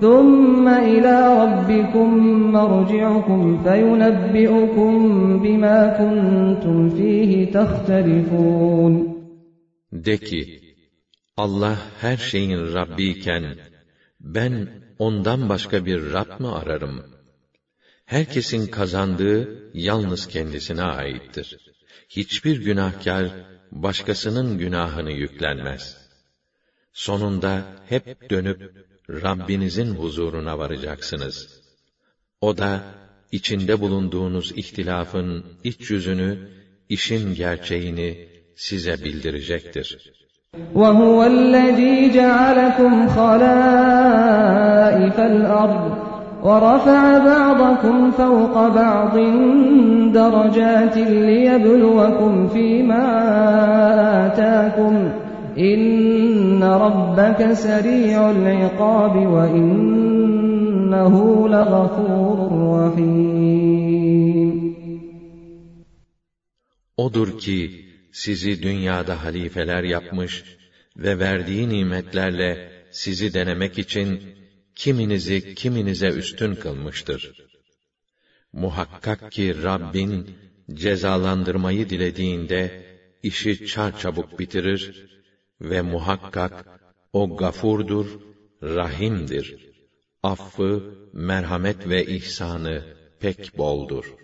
ثم إلى ربكم مرجعكم فينبئكم بما كنتم فيه تختلفون De ki, Allah her şeyin Rabbi iken, ben ondan başka bir Rab mı ararım? Herkesin kazandığı yalnız kendisine aittir. Hiçbir günahkar başkasının günahını yüklenmez. Sonunda hep dönüp Rabbinizin huzuruna varacaksınız. O da içinde bulunduğunuz ihtilafın iç yüzünü, işin gerçeğini size bildirecektir. وهو الذي جعلكم خلائف الأرض وَرَفَعَ بَعْضَكُمْ فَوْقَ بَعْضٍ دَرَجَاتٍ لِيَبْلُوَكُمْ فِي مَا İnne rabbeke seri'ul ikabi ve innehu leğafurur rahim. Odur ki sizi dünyada halifeler yapmış ve verdiği nimetlerle sizi denemek için kiminizi kiminize üstün kılmıştır. Muhakkak ki Rabbin cezalandırmayı dilediğinde işi çarçabuk bitirir ve muhakkak o gafurdur, rahimdir. Affı, merhamet ve ihsanı pek boldur.